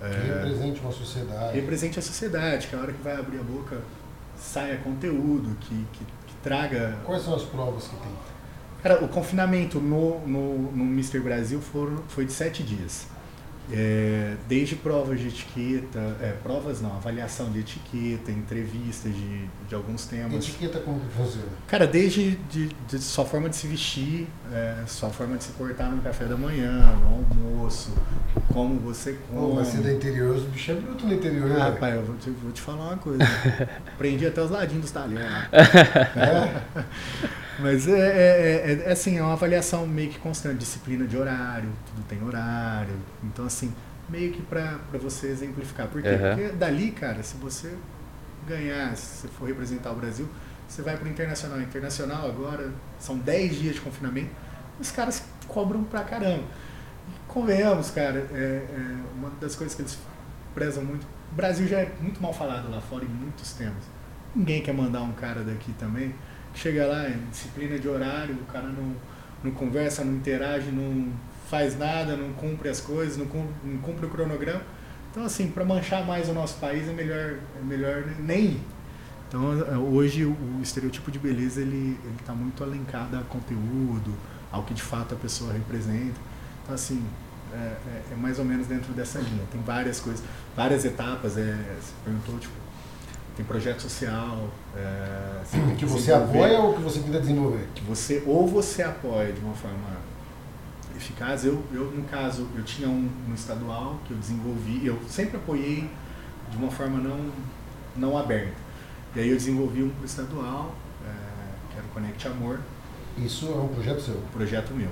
Que é, represente uma sociedade. Represente a sociedade, que a hora que vai abrir a boca saia conteúdo, que, que, que traga. Quais são as provas que tem? Cara, o confinamento no, no, no Mister Brasil foram, foi de sete dias. É, desde provas de etiqueta, é, provas não, avaliação de etiqueta, entrevistas de, de alguns temas. Etiqueta como que funciona? Cara, desde de, de sua forma de se vestir, é, sua forma de se portar no café da manhã, no almoço, como você come. Mas você da interior, os bichos é bruto no interior, ah, né? Rapaz, eu vou te, vou te falar uma coisa. Aprendi até os ladinhos dos talheres. é? Mas é, é, é, é, assim, é uma avaliação meio que constante, disciplina de horário, tudo tem horário. Então, assim, meio que para você exemplificar. Por quê? Uhum. Porque dali, cara, se você ganhar, se você for representar o Brasil, você vai para o internacional. Internacional agora são 10 dias de confinamento, os caras cobram pra caramba. E convenhamos, cara, é, é, uma das coisas que eles prezam muito. O Brasil já é muito mal falado lá fora em muitos temas. Ninguém quer mandar um cara daqui também chega lá, é disciplina de horário, o cara não, não conversa, não interage, não faz nada, não cumpre as coisas, não cumpre, não cumpre o cronograma. Então, assim, para manchar mais o nosso país é melhor, é melhor nem ir. Então, hoje o estereotipo de beleza ele está muito alencado a conteúdo, ao que de fato a pessoa representa. Então, assim, é, é, é mais ou menos dentro dessa linha. Tem várias coisas, várias etapas. É, você perguntou, tipo, tem projeto social. É, que você apoia ou que você tenta desenvolver? Que você, ou você apoia de uma forma eficaz. Eu, eu no caso, eu tinha um no estadual que eu desenvolvi, eu sempre apoiei de uma forma não, não aberta. E aí eu desenvolvi um estadual, é, que era o Connect Amor. Isso é um projeto seu? Um projeto meu.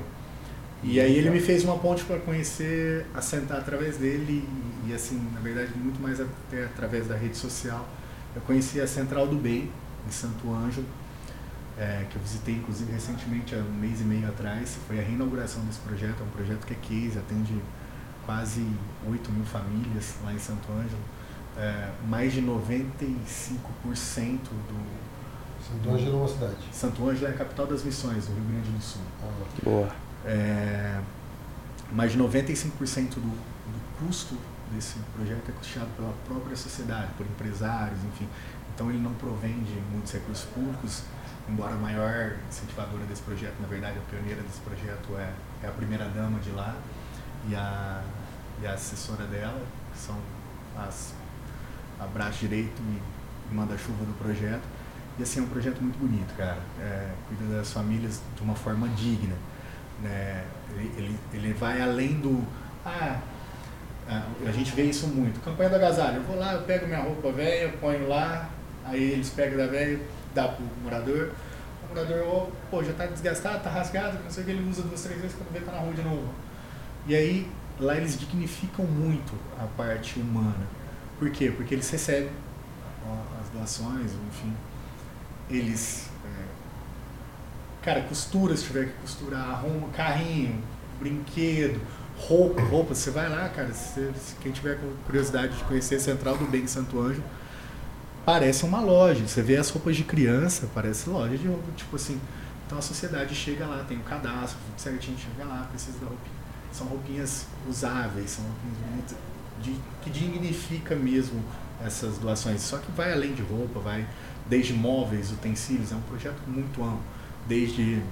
E aí ele me fez uma ponte para conhecer, assentar através dele e, e, assim, na verdade, muito mais até através da rede social eu conheci a Central do Bem, em Santo Ângelo, é, que eu visitei inclusive recentemente, há um mês e meio atrás. Foi a reinauguração desse projeto. É um projeto que é case, atende quase 8 mil famílias lá em Santo Ângelo. é, mais de 95% do. Santo Ângelo é uma cidade. Santo Ângelo é a capital das missões do Rio Grande do Sul. Ah, Boa. É, mais de 95% do, do custo desse projeto é custeado pela própria sociedade, por empresários, enfim. Então ele não provém de muitos recursos públicos, embora a maior incentivadora desse projeto, na verdade a pioneira desse projeto é, é a primeira dama de lá e a, e a assessora dela, que são as, a braço direito e manda-chuva do projeto. E assim, é um projeto muito bonito, cara. É, cuida das famílias de uma forma digna. Né? Ele, ele, ele vai além do. Ah, a gente vê isso muito. Campanha do agasalho. Eu vou lá, eu pego minha roupa velha, ponho lá, aí eles pegam da velha, dá pro morador. O morador, oh, pô, já tá desgastado, tá rasgado, não sei o que, ele usa duas, três vezes quando vê tá na rua de novo. E aí, lá eles dignificam muito a parte humana. Por quê? Porque eles recebem as doações, enfim. Eles. É, cara, costura se tiver que costurar, arruma carrinho, brinquedo, roupa, roupa. Você vai lá, cara, se, se quem tiver curiosidade de conhecer a Central do Bem em Santo Anjo, parece uma loja. Você vê as roupas de criança, parece loja de roupa, tipo assim. Então a sociedade chega lá, tem o um cadastro, tudo certinho, chega lá, precisa da roupinha. São roupinhas usáveis, são roupinhas bonitas, de, que dignifica mesmo essas doações. Só que vai além de roupa, vai desde móveis, utensílios, é um projeto muito amplo, desde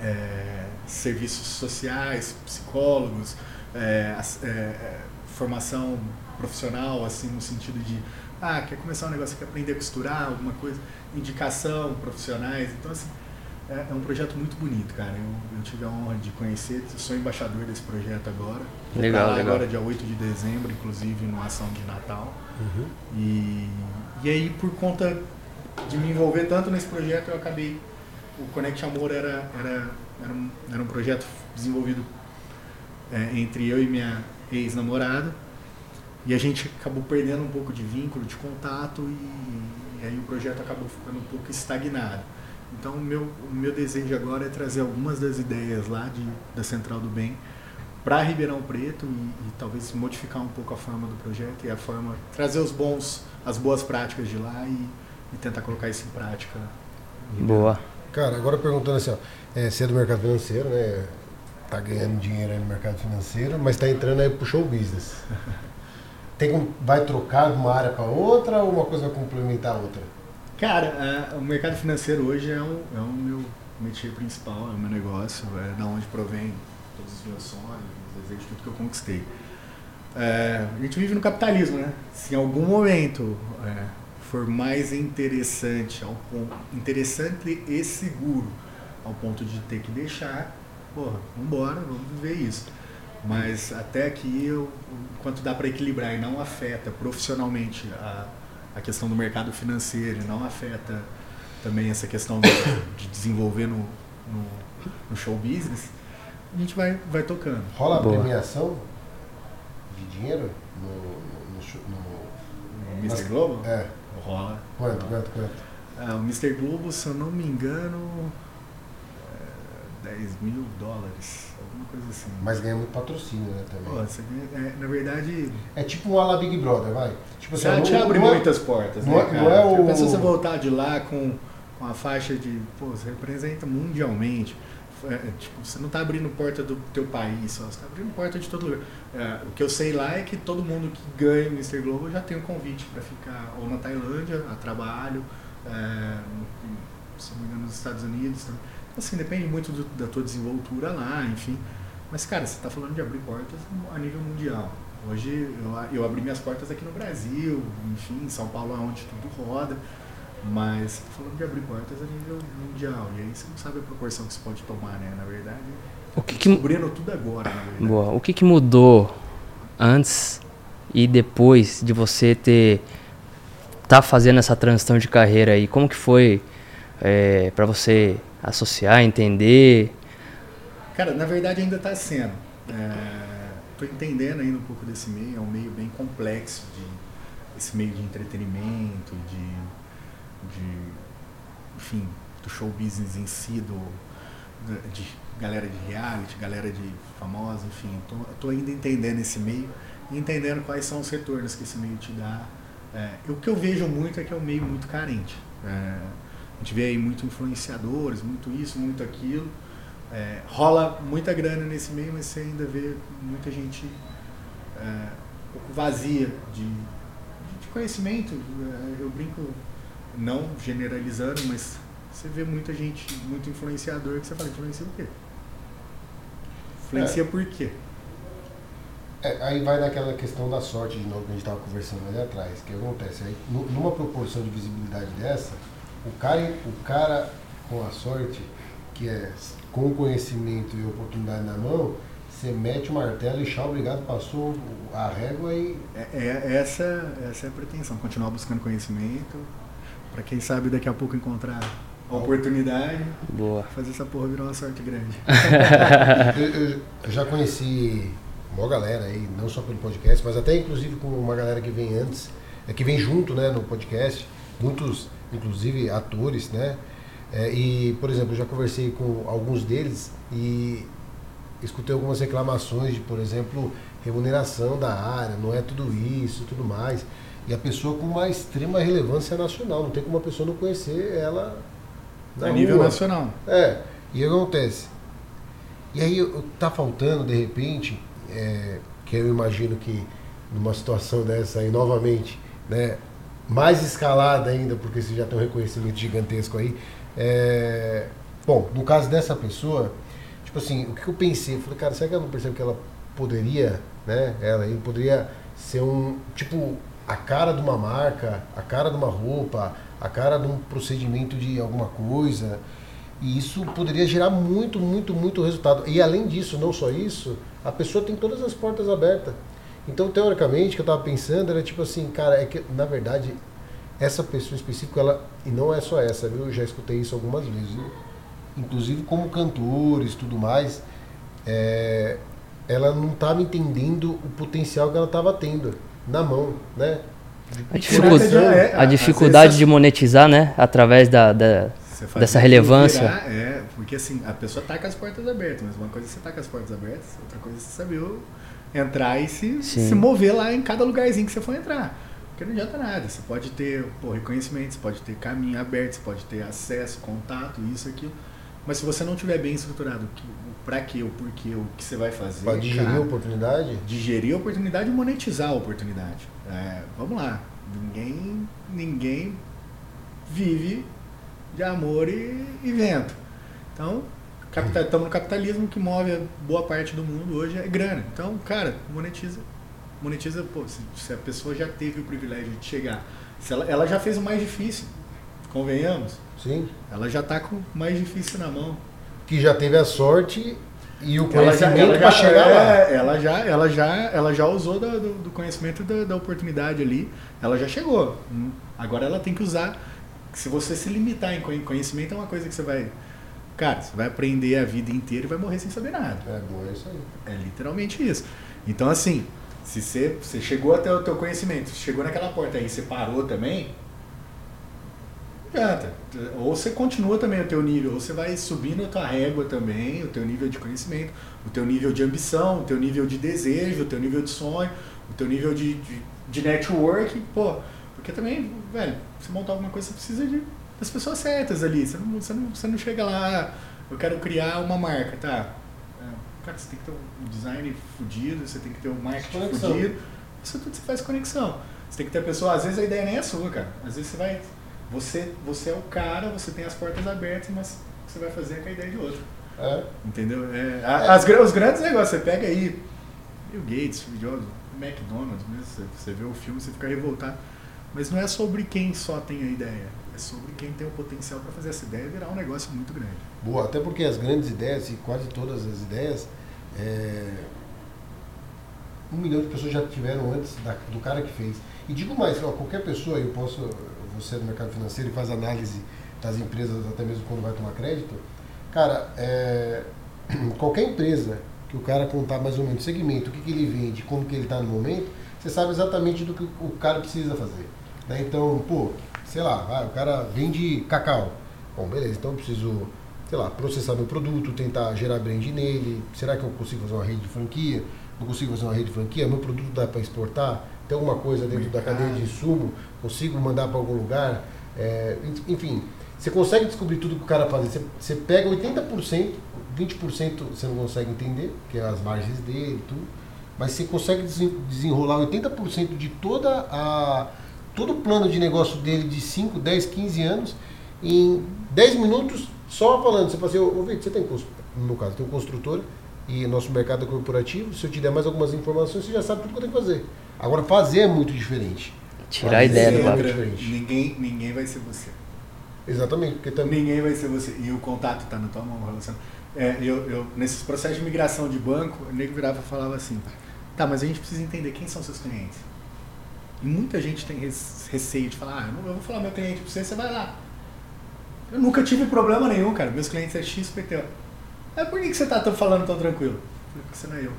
é, serviços sociais, psicólogos, é, é, formação profissional, assim, no sentido de, ah, quer começar um negócio, quer aprender a costurar, alguma coisa, indicação, profissionais, então assim, é, um projeto muito bonito, cara, eu, eu tive a honra de conhecer, sou embaixador desse projeto agora, legal, legal. agora dia 8 de dezembro, inclusive, numa ação de Natal, uhum. e, e aí por conta de me envolver tanto nesse projeto, eu acabei o Connect Amor era, era, era, um, era um projeto desenvolvido é, entre eu e minha ex-namorada. E a gente acabou perdendo um pouco de vínculo, de contato, e, e aí o projeto acabou ficando um pouco estagnado. Então, o meu, o meu desejo agora é trazer algumas das ideias lá de, da Central do Bem para Ribeirão Preto e, e, talvez modificar um pouco a forma do projeto e a forma trazer os bons, as boas práticas de lá e, e tentar colocar isso em prática. Boa. Cara, agora perguntando assim, ó, é, você é do mercado financeiro, né? Tá ganhando dinheiro aí no mercado financeiro, mas tá entrando aí pro show business. Tem, vai trocar de uma área para outra ou uma coisa vai complementar a outra? Cara, o mercado financeiro hoje é o, é o meu métier principal, é o meu negócio, é da onde provém todos os meus sonhos, os desejos, tudo que eu conquistei. É, a gente vive no capitalismo, né? Se em algum momento é, for mais interessante, ao ponto, interessante e seguro, ao ponto de ter que deixar, porra, vambora, vamos viver isso. Mas até aqui, eu, enquanto dá para equilibrar e não afeta profissionalmente a, a questão do mercado financeiro, não afeta também essa questão de, de desenvolver no, no, no, show business, a gente vai, vai tocando. Rola Boa. premiação de dinheiro no, no, no, no Mr. Globo? É. Rola. Quanto, quanto, quanto? Ah, o Mr. Globo, se eu não me engano, é 10 mil dólares, alguma coisa assim. Mas ganha muito patrocínio, né, também. Pô, você ganha, é, na verdade... É tipo um ala Big Brother, vai. Tipo, você te abre não muitas portas, não né, é, cara? Não é o... Pensa você voltar de lá com, com a faixa de... Pô, você representa mundialmente. É, tipo, você não está abrindo porta do teu país, só, você está abrindo porta de todo lugar. É, o que eu sei lá é que todo mundo que ganha o Mr. Globo já tem um convite para ficar ou na Tailândia, a trabalho, é, se não me engano, nos Estados Unidos. Então, assim, depende muito do, da tua desenvoltura lá, enfim. Mas, cara, você está falando de abrir portas a nível mundial. Hoje eu, eu abri minhas portas aqui no Brasil, enfim, em São Paulo é onde tudo roda. Mas falando de abrir portas a nível mundial. E aí você não sabe a proporção que você pode tomar, né? Na verdade, o que que descobrindo tudo agora, na verdade. Boa. O que, que mudou antes e depois de você ter tá fazendo essa transição de carreira aí? Como que foi é, para você associar, entender? Cara, na verdade ainda está sendo. Estou é, entendendo ainda um pouco desse meio. É um meio bem complexo de esse meio de entretenimento, de de, enfim, do show business em si, do, de galera de reality, galera de famosa, enfim, tô, tô ainda entendendo esse meio entendendo quais são os retornos que esse meio te dá. É, o que eu vejo muito é que é um meio muito carente. É, a gente vê aí muito influenciadores, muito isso, muito aquilo. É, rola muita grana nesse meio, mas você ainda vê muita gente é, um pouco vazia de, de conhecimento. É, eu brinco, não generalizando, mas você vê muita gente, muito influenciador que você fala, influencia o quê? Influencia É. por quê? É, aí vai naquela questão da sorte de novo que a gente estava conversando ali atrás. O que acontece? Aí, nu- numa proporção de visibilidade dessa, o cara, o cara com a sorte, que é com conhecimento e oportunidade na mão, você mete o martelo e tchau, obrigado, passou a régua e. É, é- essa, essa é a pretensão, continuar buscando conhecimento, para quem sabe daqui a pouco encontrar a oportunidade, Boa. fazer essa porra virar uma sorte grande. Eu, eu- eu já conheci uma galera aí, não só pelo podcast, mas até inclusive com uma galera que vem antes, é, que vem junto né, no podcast, muitos, inclusive, atores, né? É, e, por exemplo, eu já conversei com alguns deles e escutei algumas reclamações de, por exemplo, remuneração da área, não é tudo isso tudo mais. E a pessoa com uma extrema relevância nacional, não tem como a pessoa não conhecer ela na a nível rua. nacional. É, e acontece? E aí eu- tá faltando, de repente, é, que eu imagino que numa situação dessa aí, novamente, né, mais escalada ainda, porque você já tem um reconhecimento gigantesco aí. é, bom, no caso dessa pessoa, tipo assim, o que eu pensei? Eu falei, cara, será que ela não percebe que ela poderia, né, ela aí poderia ser um, tipo, a cara de uma marca, a cara de uma roupa, a cara de um procedimento de alguma coisa. E isso poderia gerar muito, muito, muito resultado. E além disso, não só isso, a pessoa tem todas as portas abertas. Então, teoricamente, o que eu estava pensando era tipo assim, cara, é que na verdade essa pessoa específica, ela, e não é só essa, viu? Eu já escutei isso algumas vezes, viu? inclusive como cantores tudo mais, é, ela não estava entendendo o potencial que ela estava tendo na mão, né? A, dificu- é, a dificuldade vezes- de monetizar, né? Através da, da- Dessa relevância. virar, é, porque assim, a pessoa tá com as portas abertas, mas uma coisa é você tá com as portas abertas, outra coisa é você saber entrar e se, Sim. se mover lá em cada lugarzinho que você for entrar. Porque não adianta nada. Você pode ter pô, reconhecimento, você pode ter caminho aberto, você pode ter acesso, contato, isso, aquilo. Mas se você não tiver bem estruturado o que- o porquê, o que você vai fazer. Para digerir cara, a oportunidade. digerir a oportunidade e monetizar a oportunidade. É, vamos lá. Ninguém, ninguém vive de amor e, e vento. Então, estamos no capitalismo que move a boa parte do mundo hoje é grana. Então, cara, monetiza. Monetiza, pô, se, se a pessoa já teve o privilégio de chegar, se ela, ela já fez o mais difícil, convenhamos, Sim. ela já está com o mais difícil na mão. Que já teve a sorte e o conhecimento para chegar lá. é, ela já, ela já, ela já usou do, do conhecimento da, da oportunidade ali. Ela já chegou. Agora ela tem que usar. Se você se limitar em conhe- conhecimento é uma coisa que você vai, cara, você vai aprender a vida inteira e vai morrer sem saber nada. É bom, é isso aí. É literalmente isso. Então assim, se você, você chegou até o teu conhecimento, chegou naquela porta aí, você parou também, adianta. Ou você continua também o teu nível, ou você vai subindo a tua régua também, o teu nível de conhecimento, o teu nível de ambição, o teu nível de desejo, o teu nível de sonho, o teu nível de, de, de network, pô. Porque também, velho, você montar alguma coisa, você precisa de, das pessoas certas ali. Você não, você, não, você não chega lá, "Ah, eu quero criar uma marca, tá? É, Cara, você tem que ter um design fudido, você tem que ter um marketing Conexão. fudido. Isso tudo você faz conexão. Você tem que ter a pessoa, às vezes a ideia nem é sua, cara. Às vezes você vai. Você, você é o cara, você tem as portas abertas, mas o que você vai fazer é com a ideia de outro. É. Entendeu? É, a- as os grandes negócios, você pega aí Bill Gates, Jobs, McDonald's, mesmo, você, você vê o filme, você fica revoltado. Mas não é sobre quem só tem a ideia, é sobre quem tem o potencial para fazer essa ideia virar um negócio muito grande. Boa, até porque as grandes ideias, e quase todas as ideias, é, um milhão de pessoas já tiveram antes da- do cara que fez. E digo mais, ó, qualquer pessoa, eu posso, você é do mercado financeiro e faz análise das empresas até mesmo quando vai tomar crédito, cara, é, qualquer empresa que o cara contar mais ou menos o segmento, o que, que ele vende, como que ele está no momento, você sabe exatamente do que o cara precisa fazer. né? Então, pô, sei lá, o cara vende cacau. Bom, beleza, então eu preciso, sei lá, processar meu produto, tentar gerar brand nele. Será que eu consigo fazer uma rede de franquia? não consigo fazer uma rede de franquia, meu produto dá para exportar, tem alguma coisa dentro da cadeia de insumo, consigo mandar para algum lugar, é, enfim, você consegue descobrir tudo que o cara faz. Você, você pega 80%, 20% você não consegue entender, que é as margens dele, tudo, mas você consegue desenrolar 80% de toda a todo o plano de negócio dele de 5, 10, 15 anos em 10 minutos só falando. Você fala assim, ô, Vitor, você tem, no meu caso, tem um construtor e nosso mercado é corporativo, se eu te der mais algumas informações, você já sabe tudo que eu tenho que fazer. Agora, fazer é muito diferente. Tirar a ideia do lado. Ninguém, ninguém vai ser você. Exatamente. Porque também... Ninguém vai ser você. E o contato está na tua mão, É, eu, eu, nesses processos de migração de banco, o nego virava e falava assim, tá, mas a gente precisa entender quem são seus clientes. E muita gente tem receio de falar, ah, eu, vou falar meu cliente para você, você vai lá. Eu nunca tive problema nenhum, cara. Meus clientes é XPTO. É por que, que você está falando tão tranquilo? Porque você não é eu.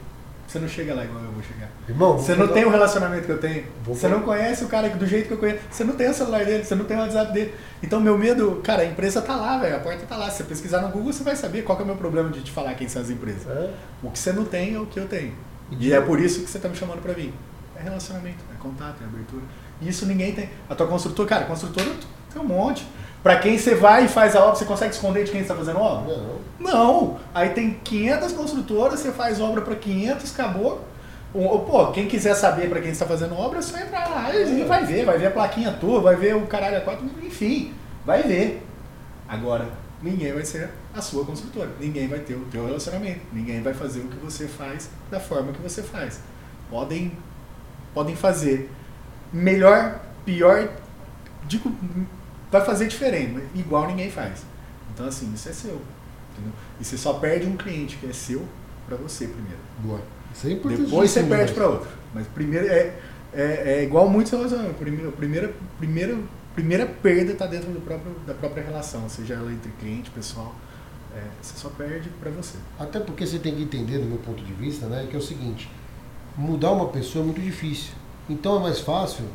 Você não chega lá igual eu vou chegar. Irmão, você não tem o relacionamento que eu tenho. Você não conhece o cara do jeito que eu conheço. Você não tem o celular dele, você não tem o WhatsApp dele. Então, meu medo, cara, a empresa tá lá, velho. A porta tá lá. Se você pesquisar no Google, você vai saber qual é o meu problema de te falar quem são as empresas. É. O que você não tem é o que eu tenho. E, e é por isso que você tá me chamando para vir. É relacionamento, é contato, é abertura. E isso ninguém tem. A tua construtora, cara, construtora tem um monte. Para quem você vai e faz a obra, você consegue esconder de quem está fazendo obra? Não. Não. Aí tem 500 construtoras, você faz obra para 500, acabou. Pô, quem quiser saber para quem está fazendo obra, é só entrar lá e vai ver, vai ver a plaquinha tua, vai ver o caralho a quatro, enfim, vai ver. Agora, ninguém vai ser a sua construtora, ninguém vai ter o teu relacionamento, ninguém vai fazer o que você faz da forma que você faz. Podem, podem fazer melhor, pior, digo vai fazer diferente, mas igual ninguém faz. Então, assim, isso é seu. Entendeu? E você só perde um cliente que é seu para você primeiro. Boa. Isso é Depois você perde para outro. Mas primeiro é, é, é igual muitos relacionamentos. Primeira, primeira, primeira, primeira perda está dentro do próprio, da própria relação, seja ela entre cliente, pessoal. É, você só perde para você. Até porque você tem que entender, do meu ponto de vista, né, que é o seguinte: mudar uma pessoa é muito difícil. Então é mais fácil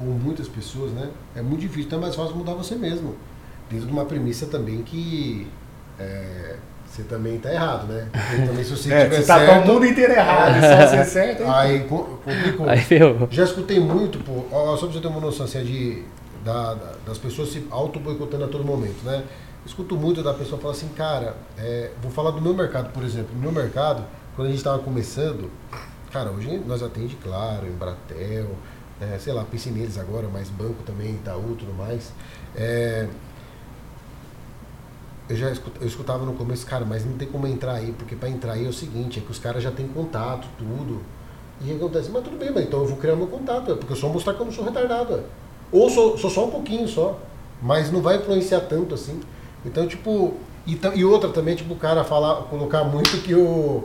ou muitas pessoas, né? É muito difícil, então é mais fácil mudar você mesmo. Dentro de uma premissa também que é, você também está errado, né? Porque também se você é, tiver você tá certo... o mundo inteiro errado, só você é certo. Aí complicou. Aí, Já escutei muito, pô, só pra você ter uma noção assim, é de, da, da, das pessoas se auto-boicotando a todo momento, né? Escuto muito da pessoa falar assim, cara, é, vou falar do meu mercado, por exemplo. No meu mercado, quando a gente estava começando, cara, hoje nós atende, claro, Embratel, é, sei lá, piscineiros agora, mas banco também, Itaú tudo mais. É, eu já escutava no começo, cara, mas não tem como entrar aí, porque para entrar aí é o seguinte, é que os caras já têm contato, tudo. E acontece, mas tudo bem, mas então eu vou criar meu contato, é porque eu só mostrar que eu não sou retardado. É. Ou sou, sou só um pouquinho só, mas não vai influenciar tanto assim. Então, tipo, e, e outra também, tipo, o cara falar, colocar muito que o.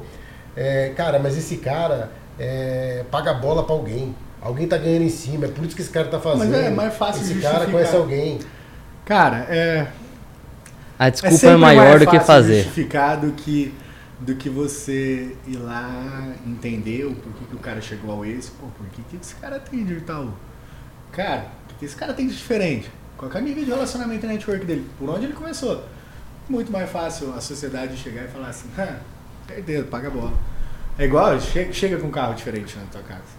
É, cara, mas esse cara é, paga bola para alguém. Alguém tá ganhando em cima, é por isso que esse cara tá fazendo. Mas é mais fácil Esse cara conhece alguém. Cara, é. A desculpa é, é maior do que fazer. justificar do que, do que você ir lá entender o porquê que o cara chegou ao êxito. Pô, por que, que esse cara tem de tal? Cara, o que esse cara tem de diferente? Qual é o nível de relacionamento e network dele? Por onde ele começou? Muito mais fácil a sociedade chegar e falar assim, ah, perdeu, paga a bola. É igual, chega, chega com um carro diferente na tua casa.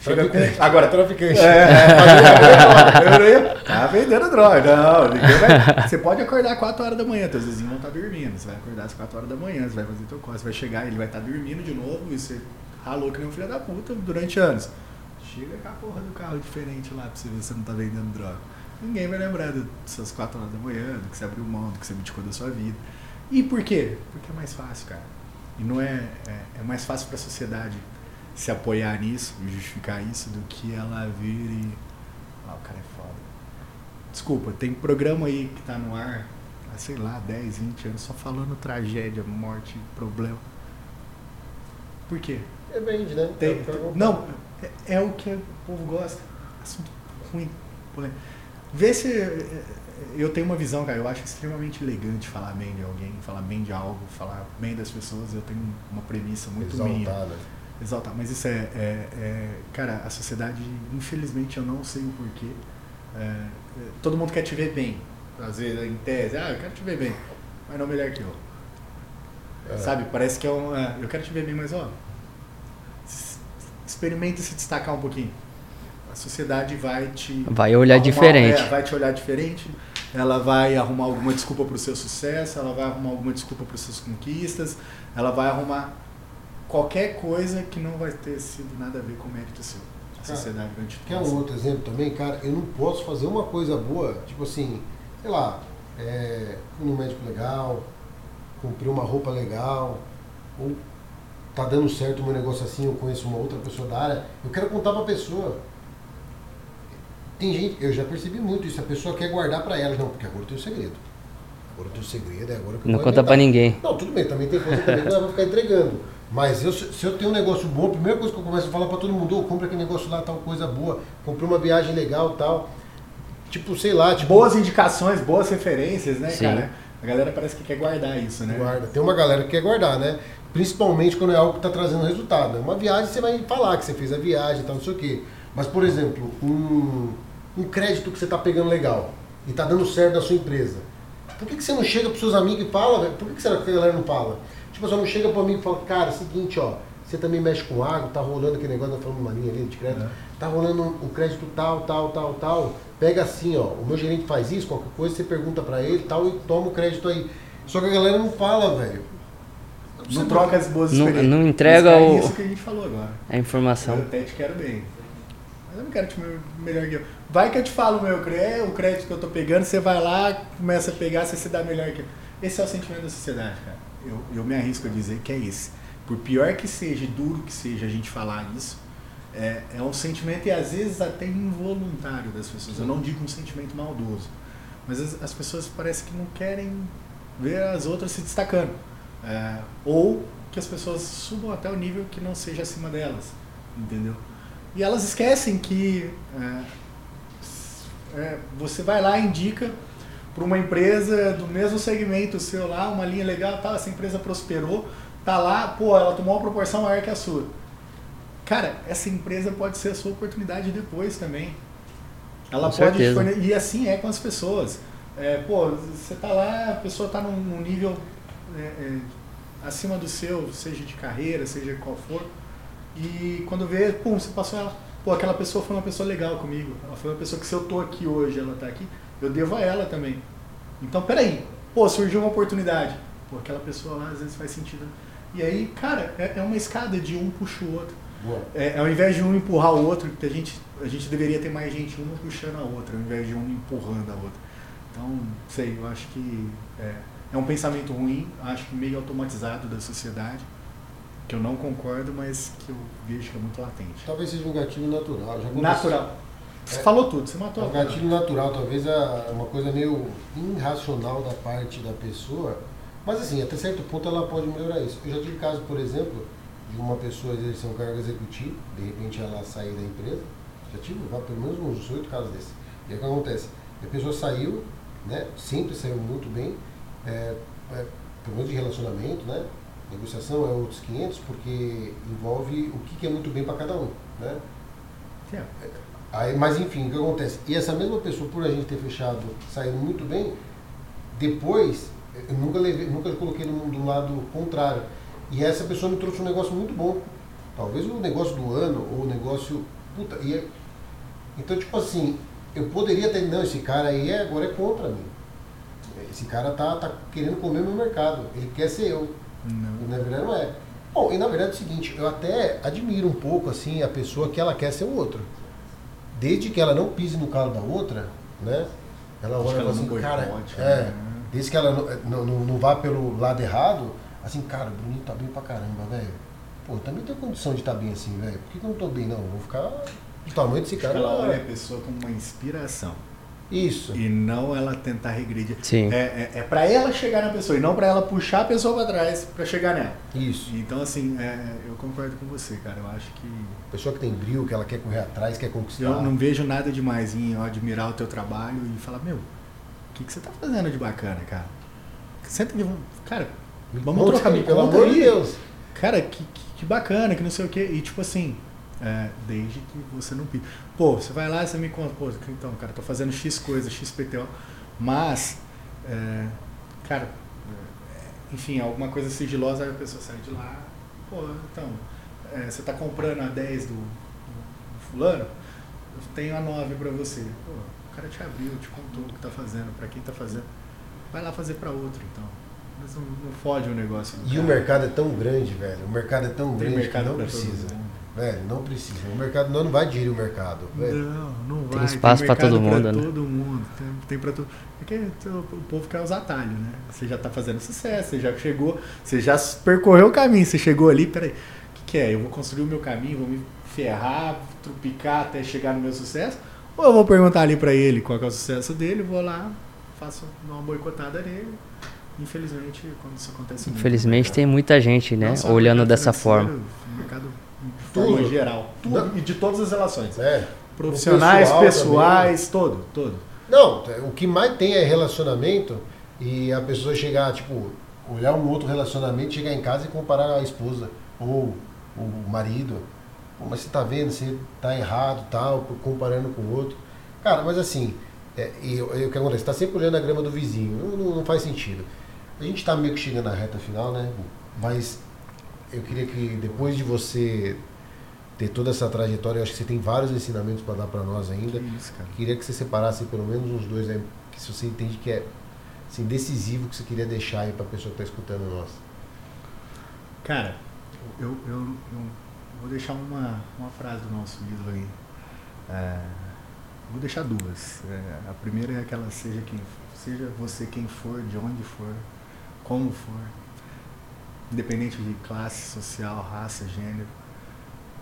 Chega com... Agora, traficante. É, é, tá vendendo droga. Não, ninguém vai. Você pode acordar 4 horas da manhã, teus vizinhos vão estar tá dormindo. Você vai acordar às 4 horas da manhã, você vai fazer teu corre, você vai chegar, ele vai estar tá dormindo de novo e você ralou que nem um filho da puta durante anos. Chega com a porra do carro diferente lá pra você ver se você não tá vendendo droga. Ninguém vai lembrar dessas 4 horas da manhã, do que você abriu mão, do que você abdicou da sua vida. E por quê? Porque é mais fácil, cara. E não é, é, é mais fácil para a sociedade se apoiar nisso justificar isso do que ela vir e. Ah, o cara é foda. Desculpa, tem programa aí que tá no ar há, sei lá, 10, 20 anos, só falando tragédia, morte, problema. Por quê? É vende, né? Tem, é não, é, é, o que o povo gosta. Assunto ruim. Vê se. É, é, eu tenho uma visão, cara, eu acho extremamente elegante falar bem de alguém, falar bem de algo, falar bem das pessoas. Eu tenho uma premissa muito Exaltada. minha exaltar. Mas isso é, é, é, Cara, a sociedade, infelizmente, eu não sei o porquê. É, é, todo mundo quer te ver bem. Às vezes, em tese, ah, eu quero te ver bem. Mas não melhor que eu. É. Sabe? Parece que é um. É, eu quero te ver bem, mas ó. experimenta se destacar um pouquinho. A sociedade vai te. Vai olhar arrumar- diferente. é, vai te olhar diferente. Ela vai arrumar alguma desculpa para o seu sucesso, ela vai arrumar alguma desculpa para as suas conquistas, ela vai arrumar qualquer coisa que não vai ter sido nada a ver com o mérito seu. A Cara, sociedade vai te Quer um outro exemplo também, cara? Eu não posso fazer uma coisa boa, tipo assim, sei lá, é, num médico legal, comprei uma roupa legal, ou tá dando certo o meu negócio assim, eu conheço uma outra pessoa da área, eu quero contar pra pessoa. Tem gente, eu já percebi muito isso, a pessoa quer guardar pra ela, não, porque agora eu tenho segredo. Agora eu tenho segredo, é agora que eu Não vou conta pra inventar. ninguém. Não, tudo bem, também tem coisa também que não vai ficar entregando. Mas eu, se eu tenho um negócio bom, a primeira coisa que eu começo a falar pra todo mundo, oh, compra aquele negócio lá, tal coisa boa, comprei uma viagem legal tal. Tipo, sei lá, tipo, Boas indicações, boas referências, né, Sim. cara? A galera parece que quer guardar isso, né? guarda. Tem uma galera que quer guardar, né? Principalmente quando é algo que está trazendo resultado. Uma viagem você vai falar que você fez a viagem e tal, não sei o quê. Mas, por exemplo, um, um crédito que você está pegando legal e está dando certo na sua empresa. Por que, que você não chega para seus amigos e fala, velho? Por que, que será que a galera não fala? Tipo, você não chega para amigo e fala, cara, é o seguinte, ó, você também mexe com água, tá rolando aquele negócio, nós falamos uma linha ali de crédito, É. tá rolando um, um crédito tal, tal, tal, tal. Pega assim, ó, o meu gerente faz isso, qualquer coisa, você pergunta para ele tal e toma o crédito aí. Só que a galera não fala, velho. Não troca as boas Não- experiências. não entrega Mas é o- isso que a gente falou agora. A informação. Eu até te quero bem. Mas eu não quero te me- melhor que eu. Vai que eu te falo o meu crédito, o crédito que eu tô pegando, você vai lá, começa a pegar, você se dá melhor que eu. Esse é o sentimento da sociedade, cara. Eu, eu me arrisco a dizer que é esse. Por pior que seja, duro que seja a gente falar isso, é, é um sentimento e às vezes até involuntário das pessoas. Eu não digo um sentimento maldoso. Mas as, as pessoas parecem que não querem ver as outras se destacando. É, ou que as pessoas subam até o nível que não seja acima delas. Entendeu? E elas esquecem que é, é, você vai lá e indica para uma empresa do mesmo segmento seu lá, uma linha legal, tá, essa empresa prosperou, tá lá, pô, ela tomou uma proporção maior que a sua. Cara, essa empresa pode ser a sua oportunidade depois também. Ela Com pode E assim é com as pessoas. É, pô, você tá lá, a pessoa tá num, num nível é, é, acima do seu, seja de carreira, seja qual for. E quando vê, pum, você passou ela. Pô, aquela pessoa foi uma pessoa legal comigo. Ela foi uma pessoa que se eu tô aqui hoje, ela tá aqui, eu devo a ela também. Então, peraí. Pô, surgiu uma oportunidade. Pô, aquela pessoa lá às vezes faz sentido. E aí, cara, é, é uma escada de um puxa o outro. É, ao invés de um empurrar o outro, que a gente, a gente deveria ter mais gente uma puxando a outra, ao invés de um empurrando a outra. Então, sei, eu acho que é, é um pensamento ruim, acho que meio automatizado da sociedade, que eu não concordo, mas que eu vejo que é muito latente. Talvez seja um gatilho natural. Natural. Você É. falou tudo, você É matou a pau. gatilho natural, talvez é uma coisa meio irracional da parte da pessoa. Mas assim, até certo ponto ela pode melhorar isso. Eu já tive caso, por exemplo, de uma pessoa exercer um cargo executivo, de repente ela sair da empresa. Já tive pelo menos uns oito casos desses. E aí o que acontece? A pessoa saiu, né? Sempre saiu muito bem, é, é, pelo menos de relacionamento, né? Negociação é outros 500, porque envolve o que, que é muito bem para cada um, né? É. Aí, mas enfim, o que acontece? E essa mesma pessoa, por a gente ter fechado, saindo muito bem, depois, eu nunca levei, nunca coloquei no, do lado contrário. E essa pessoa me trouxe um negócio muito bom. Talvez o negócio do ano, ou o negócio. Puta, e é- então, tipo assim, eu poderia ter. Não, esse cara aí é, agora é contra mim. Esse cara tá, tá querendo comer meu mercado. Ele quer ser eu. Não. E na verdade não é. Bom, e na verdade é o seguinte, eu até admiro um pouco assim a pessoa que ela quer ser o outro. Desde que ela não pise no calo da outra, né? Ela olha e fala ela assim, cara, boicote, é, né? desde que ela não, não, não- não vá pelo lado errado, assim, cara, o Bruninho tá bem pra caramba, velho. Pô, eu também tenho condição de estar bem assim, velho. Por que, que eu não tô bem, não? Eu vou ficar do tamanho desse cara. Ela olha a pessoa como uma inspiração. Isso. E não ela tentar regredir. Sim. É, é, é para ela chegar na pessoa e não para ela puxar a pessoa para trás para chegar nela. Isso. Então, assim, é, eu concordo com você, cara. Eu acho que. Pessoa que tem brilho, que ela quer correr atrás, quer conquistar. Eu não vejo nada demais em eu admirar o teu trabalho e falar, meu, o que, que você tá fazendo de bacana, cara? Senta de. Cara, vamos conta trocar, pelo amor de Deus. Cara, que, que, que bacana, que não sei o quê. E tipo assim, é, desde que você não pide. Pô, você vai lá e você me conta, pô, então, cara, tô fazendo X coisa, XPTO, mas, é, cara, é, enfim, alguma coisa sigilosa, aí a pessoa sai de lá, pô, então, é, você está comprando a 10 do, do fulano, eu tenho a 9 para você. Pô, o cara te abriu, te contou o que está fazendo, para quem está fazendo. Vai lá fazer para outro, então. Mas não, não fode o negócio. E cara. o mercado é tão grande, velho. O mercado é tão Tem grande que não precisa. todo mundo. Velho, não precisa. O mercado não, não vai digerir o mercado. velho. Não, não vai. Tem espaço pra mercado todo mundo, né? todo mundo. Tem, tem pra todo Porque o povo quer os atalhos, né? Você já tá fazendo sucesso, você já chegou, você já percorreu o caminho, você chegou ali, peraí, o que, que é? Eu vou construir o meu caminho, vou me ferrar, trupicar até chegar no meu sucesso? Ou eu vou perguntar ali pra ele qual que é o sucesso dele, vou lá, faço uma boicotada nele. Infelizmente, quando isso acontece muito, Infelizmente né, tem muita gente, né, olhando dessa forma. no mercado de forma Tudo. geral. Tudo. E de todas as relações. É. Profissionais, pessoal pessoais, todo, todo. Não, o que mais tem é relacionamento e a pessoa chegar, tipo, olhar um outro relacionamento, chegar em casa e comparar a esposa ou o marido. Pô, mas você tá vendo, você tá errado, tal, comparando com o outro. Cara, mas assim, é, e, e o que acontece? Tá sempre olhando a grama do vizinho, não, não- não faz sentido. A gente tá meio que chegando na reta final, né? Mas eu queria que depois de você ter toda essa trajetória, eu acho que você tem vários ensinamentos para dar para nós ainda. Que isso. Queria que você separasse pelo menos uns dois aí, que se você entende que é assim, decisivo que você queria deixar aí pra pessoa que tá escutando nós. Cara, eu, eu, eu vou deixar uma, uma frase do nosso livro aí. É, vou deixar duas. É, a primeira é aquela seja quem seja você quem for, de onde for, como for, independente de classe social, raça, gênero.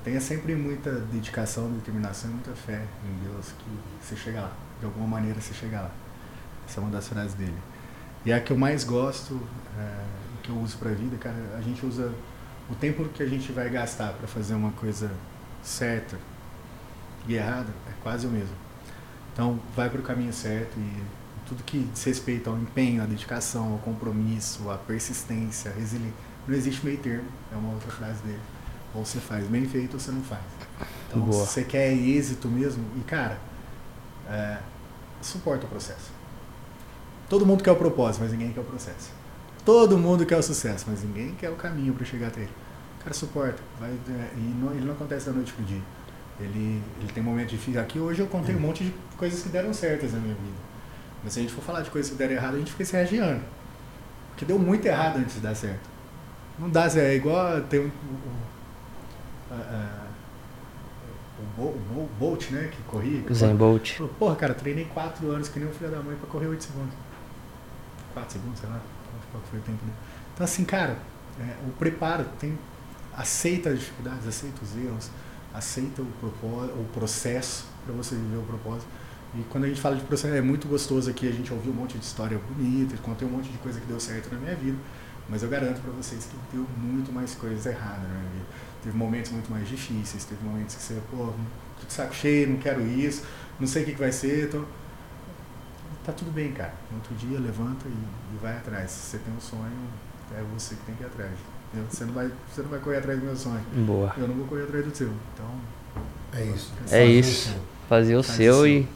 Tenha sempre muita dedicação, determinação e muita fé em Deus que você chega lá. De alguma maneira você chega lá. Essa é uma das frases dele. E a que eu mais gosto, é, que eu uso pra vida, cara, a gente usa o tempo que a gente vai gastar para fazer uma coisa certa e errada é quase o mesmo. Então, vai para o caminho certo e tudo que diz respeito ao empenho, à dedicação, ao compromisso, à persistência, à resiliência. Não existe meio termo, é uma outra frase dele. Ou você faz bem feito ou você não faz. Então, Boa. se você quer êxito mesmo, e cara, é, suporta o processo. Todo mundo quer o propósito, mas ninguém quer o processo. Todo mundo quer o sucesso, mas ninguém quer o caminho para chegar até ele. O cara suporta. Vai, é, e não, ele não acontece da noite pro dia. Ele, ele tem momentos difíceis. Aqui hoje eu contei um monte de coisas que deram certas na minha vida. Mas se a gente for falar de coisas que deram errado, a gente fica se regiando. Porque deu muito errado antes de dar certo. Não dá. É igual tem um, o, a- a- o, Bo- o Bo- Bolt, né? Que corria. que Zen Bolt. Falou, porra, cara, treinei 4 anos que nem um filho da mãe pra correr 8 segundos. 4 segundos, sei lá, qual foi o tempo dele. Então assim, cara, é, o preparo tem. Aceita as dificuldades, aceita os erros, aceita o, propó- o processo para você viver o propósito. E quando a gente fala de processo, é muito gostoso aqui, a gente ouviu um monte de história bonita, contei um monte de coisa que deu certo na minha vida, mas eu garanto para vocês que deu muito mais coisas erradas na minha vida. Teve momentos muito mais difíceis, teve momentos que você, pô, tô de saco cheio, não quero isso, não sei o que, que vai ser, tô... tá tudo bem, cara. No outro dia, levanta e, e vai atrás. Se você tem um sonho, é você que tem que ir atrás. entendeu? Você não vai, você não vai correr atrás do meu sonho. Boa. Eu não vou correr atrás do seu. Então, É isso. É Fazer isso. assim. Fazer o Faz seu isso. e o seu- E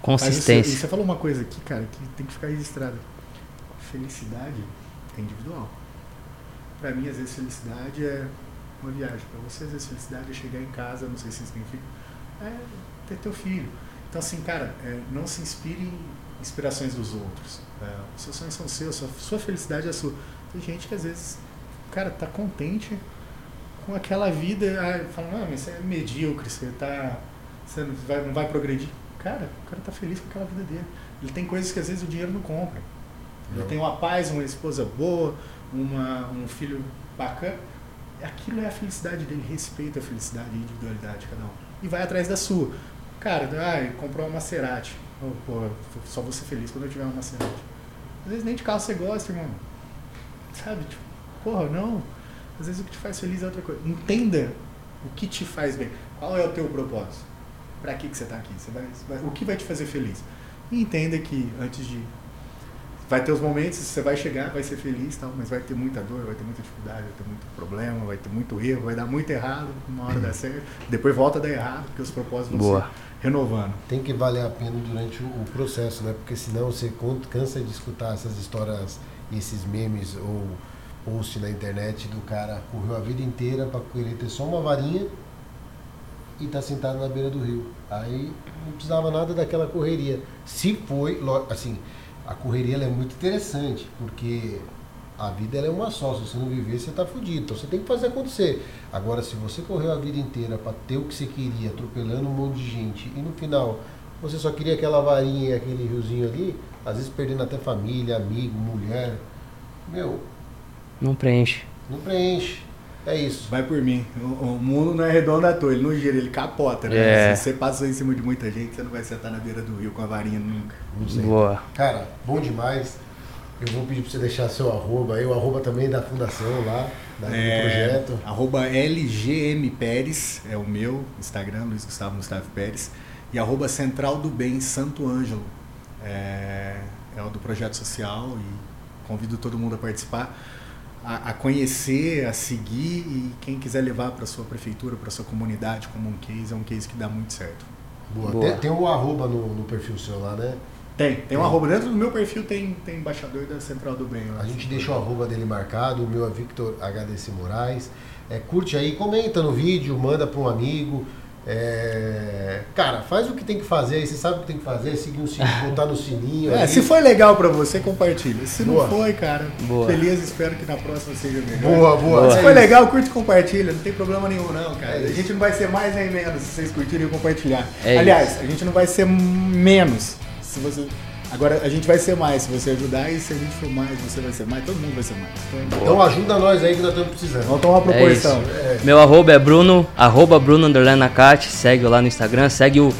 consistência. você falou uma coisa aqui, cara, que tem que ficar registrada. Felicidade é individual. Pra mim, às vezes, felicidade é uma viagem. Pra você, às vezes, felicidade é chegar em casa, não sei se significa, é ter teu filho. Então, assim, cara, é, não se inspire em inspirações dos outros. É, os seus sonhos são seus, sua, sua felicidade é sua. Tem gente que, às vezes, cara, tá contente com aquela vida, ah, não, mas você é medíocre, você tá. Você não vai, não vai progredir. Cara, o cara tá feliz com aquela vida dele. Ele tem coisas que às vezes o dinheiro não compra. Não. tem uma paz, uma esposa boa, uma, um filho bacana. Aquilo é a felicidade dele, respeita a felicidade e individualidade de cada um. E vai atrás da sua. Cara, ah, comprou uma Maserati. Oh, pô, só vou ser feliz quando eu tiver uma Maserati. Às vezes nem de carro você gosta, irmão. Sabe? Tipo, porra, não. Às vezes o que te faz feliz é outra coisa. Entenda o que te faz bem. Qual é o teu propósito? Pra que, que você tá aqui? Você vai, você vai- o que vai te fazer feliz? E entenda que antes de. Vai ter os momentos, você vai chegar, vai ser feliz, tal, mas vai ter muita dor, vai ter muita dificuldade, vai ter muito problema, vai ter muito erro, vai dar muito errado, uma hora dá certo, depois volta a dar errado, porque os propósitos vão Boa. se renovando. Tem que valer a pena durante o, processo, né? Porque senão você cansa de escutar essas histórias, esses memes ou post na internet do cara correu a vida inteira para querer ter só uma varinha e tá sentado na beira do rio. Aí não precisava nada daquela correria. Se foi, assim, a correria é muito interessante, porque a vida é uma só. Se você não viver, você tá fudido. Então você tem que fazer acontecer. Agora, se você correu a vida inteira para ter o que você queria, atropelando um monte de gente, e no final você só queria aquela varinha e aquele riozinho ali, às vezes perdendo até família, amigo, mulher, meu. Não preenche. Não preenche. É isso. Vai por mim. O, o, mundo não é redondo à toa, ele não gira, ele capota, né? É. Se você passou em cima de muita gente, você não vai sentar na beira do rio com a varinha nunca. Não sei. Boa. Cara, bom demais. Eu vou pedir pra você deixar seu arroba aí, o arroba também da fundação lá, da, é, do projeto. Arroba LGM Pérez, é o meu Instagram, Luiz Gustavo Gustavo Pérez. E arroba Central do Bem Santo Ângelo. É, é o do projeto social e convido todo mundo a participar a, a, conhecer, a seguir e quem quiser levar para sua prefeitura, para sua comunidade como um case, é um case que dá muito certo. Boa. Boa. Tem, tem um arroba no, no, perfil seu lá, né? Tem, tem, tem um arroba. Dentro do meu perfil tem, tem embaixador da Central do Bem. A gente deixa o arroba dele marcado, o meu é Victor HDC Moraes. É, curte aí, comenta no vídeo, manda para um amigo. É... Cara, faz o que tem que fazer aí, você sabe o que tem que fazer, seguir o sininho, botar no sininho. É, se foi legal pra você, compartilha. Se boa. não foi, cara, boa. feliz, espero que na próxima seja melhor. Boa, boa. boa. Se foi legal, curte e compartilha, não tem problema nenhum não, cara. É a gente não vai ser mais nem menos se vocês curtirem e compartilhar. É Aliás, isso. a gente não vai ser menos se você Agora a gente vai ser mais se você ajudar e se a gente for mais, você vai ser mais, todo mundo vai ser mais. Então, então ajuda nós aí que nós estamos precisando. Vamos tomar uma é proporção. É Meu arroba é Bruno, arroba Bruno Underline segue lá no Instagram, segue o,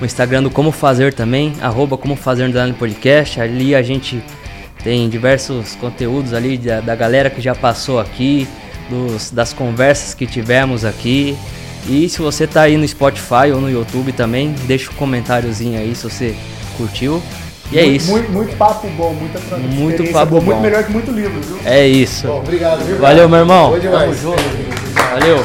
o Instagram do Como Fazer também, arroba Como Fazer Underline Podcast. Ali a gente tem diversos conteúdos ali da, da galera que já passou aqui, dos, das conversas que tivemos aqui. E se você tá aí no Spotify ou no YouTube também, deixa um comentáriozinho aí se você curtiu. E é isso. Muito, muito papo bom, muita Muito papo bom. Muito melhor que muito livro, viu? É isso. Bom, obrigado, viu? Valeu, meu irmão. Tamo junto. Valeu.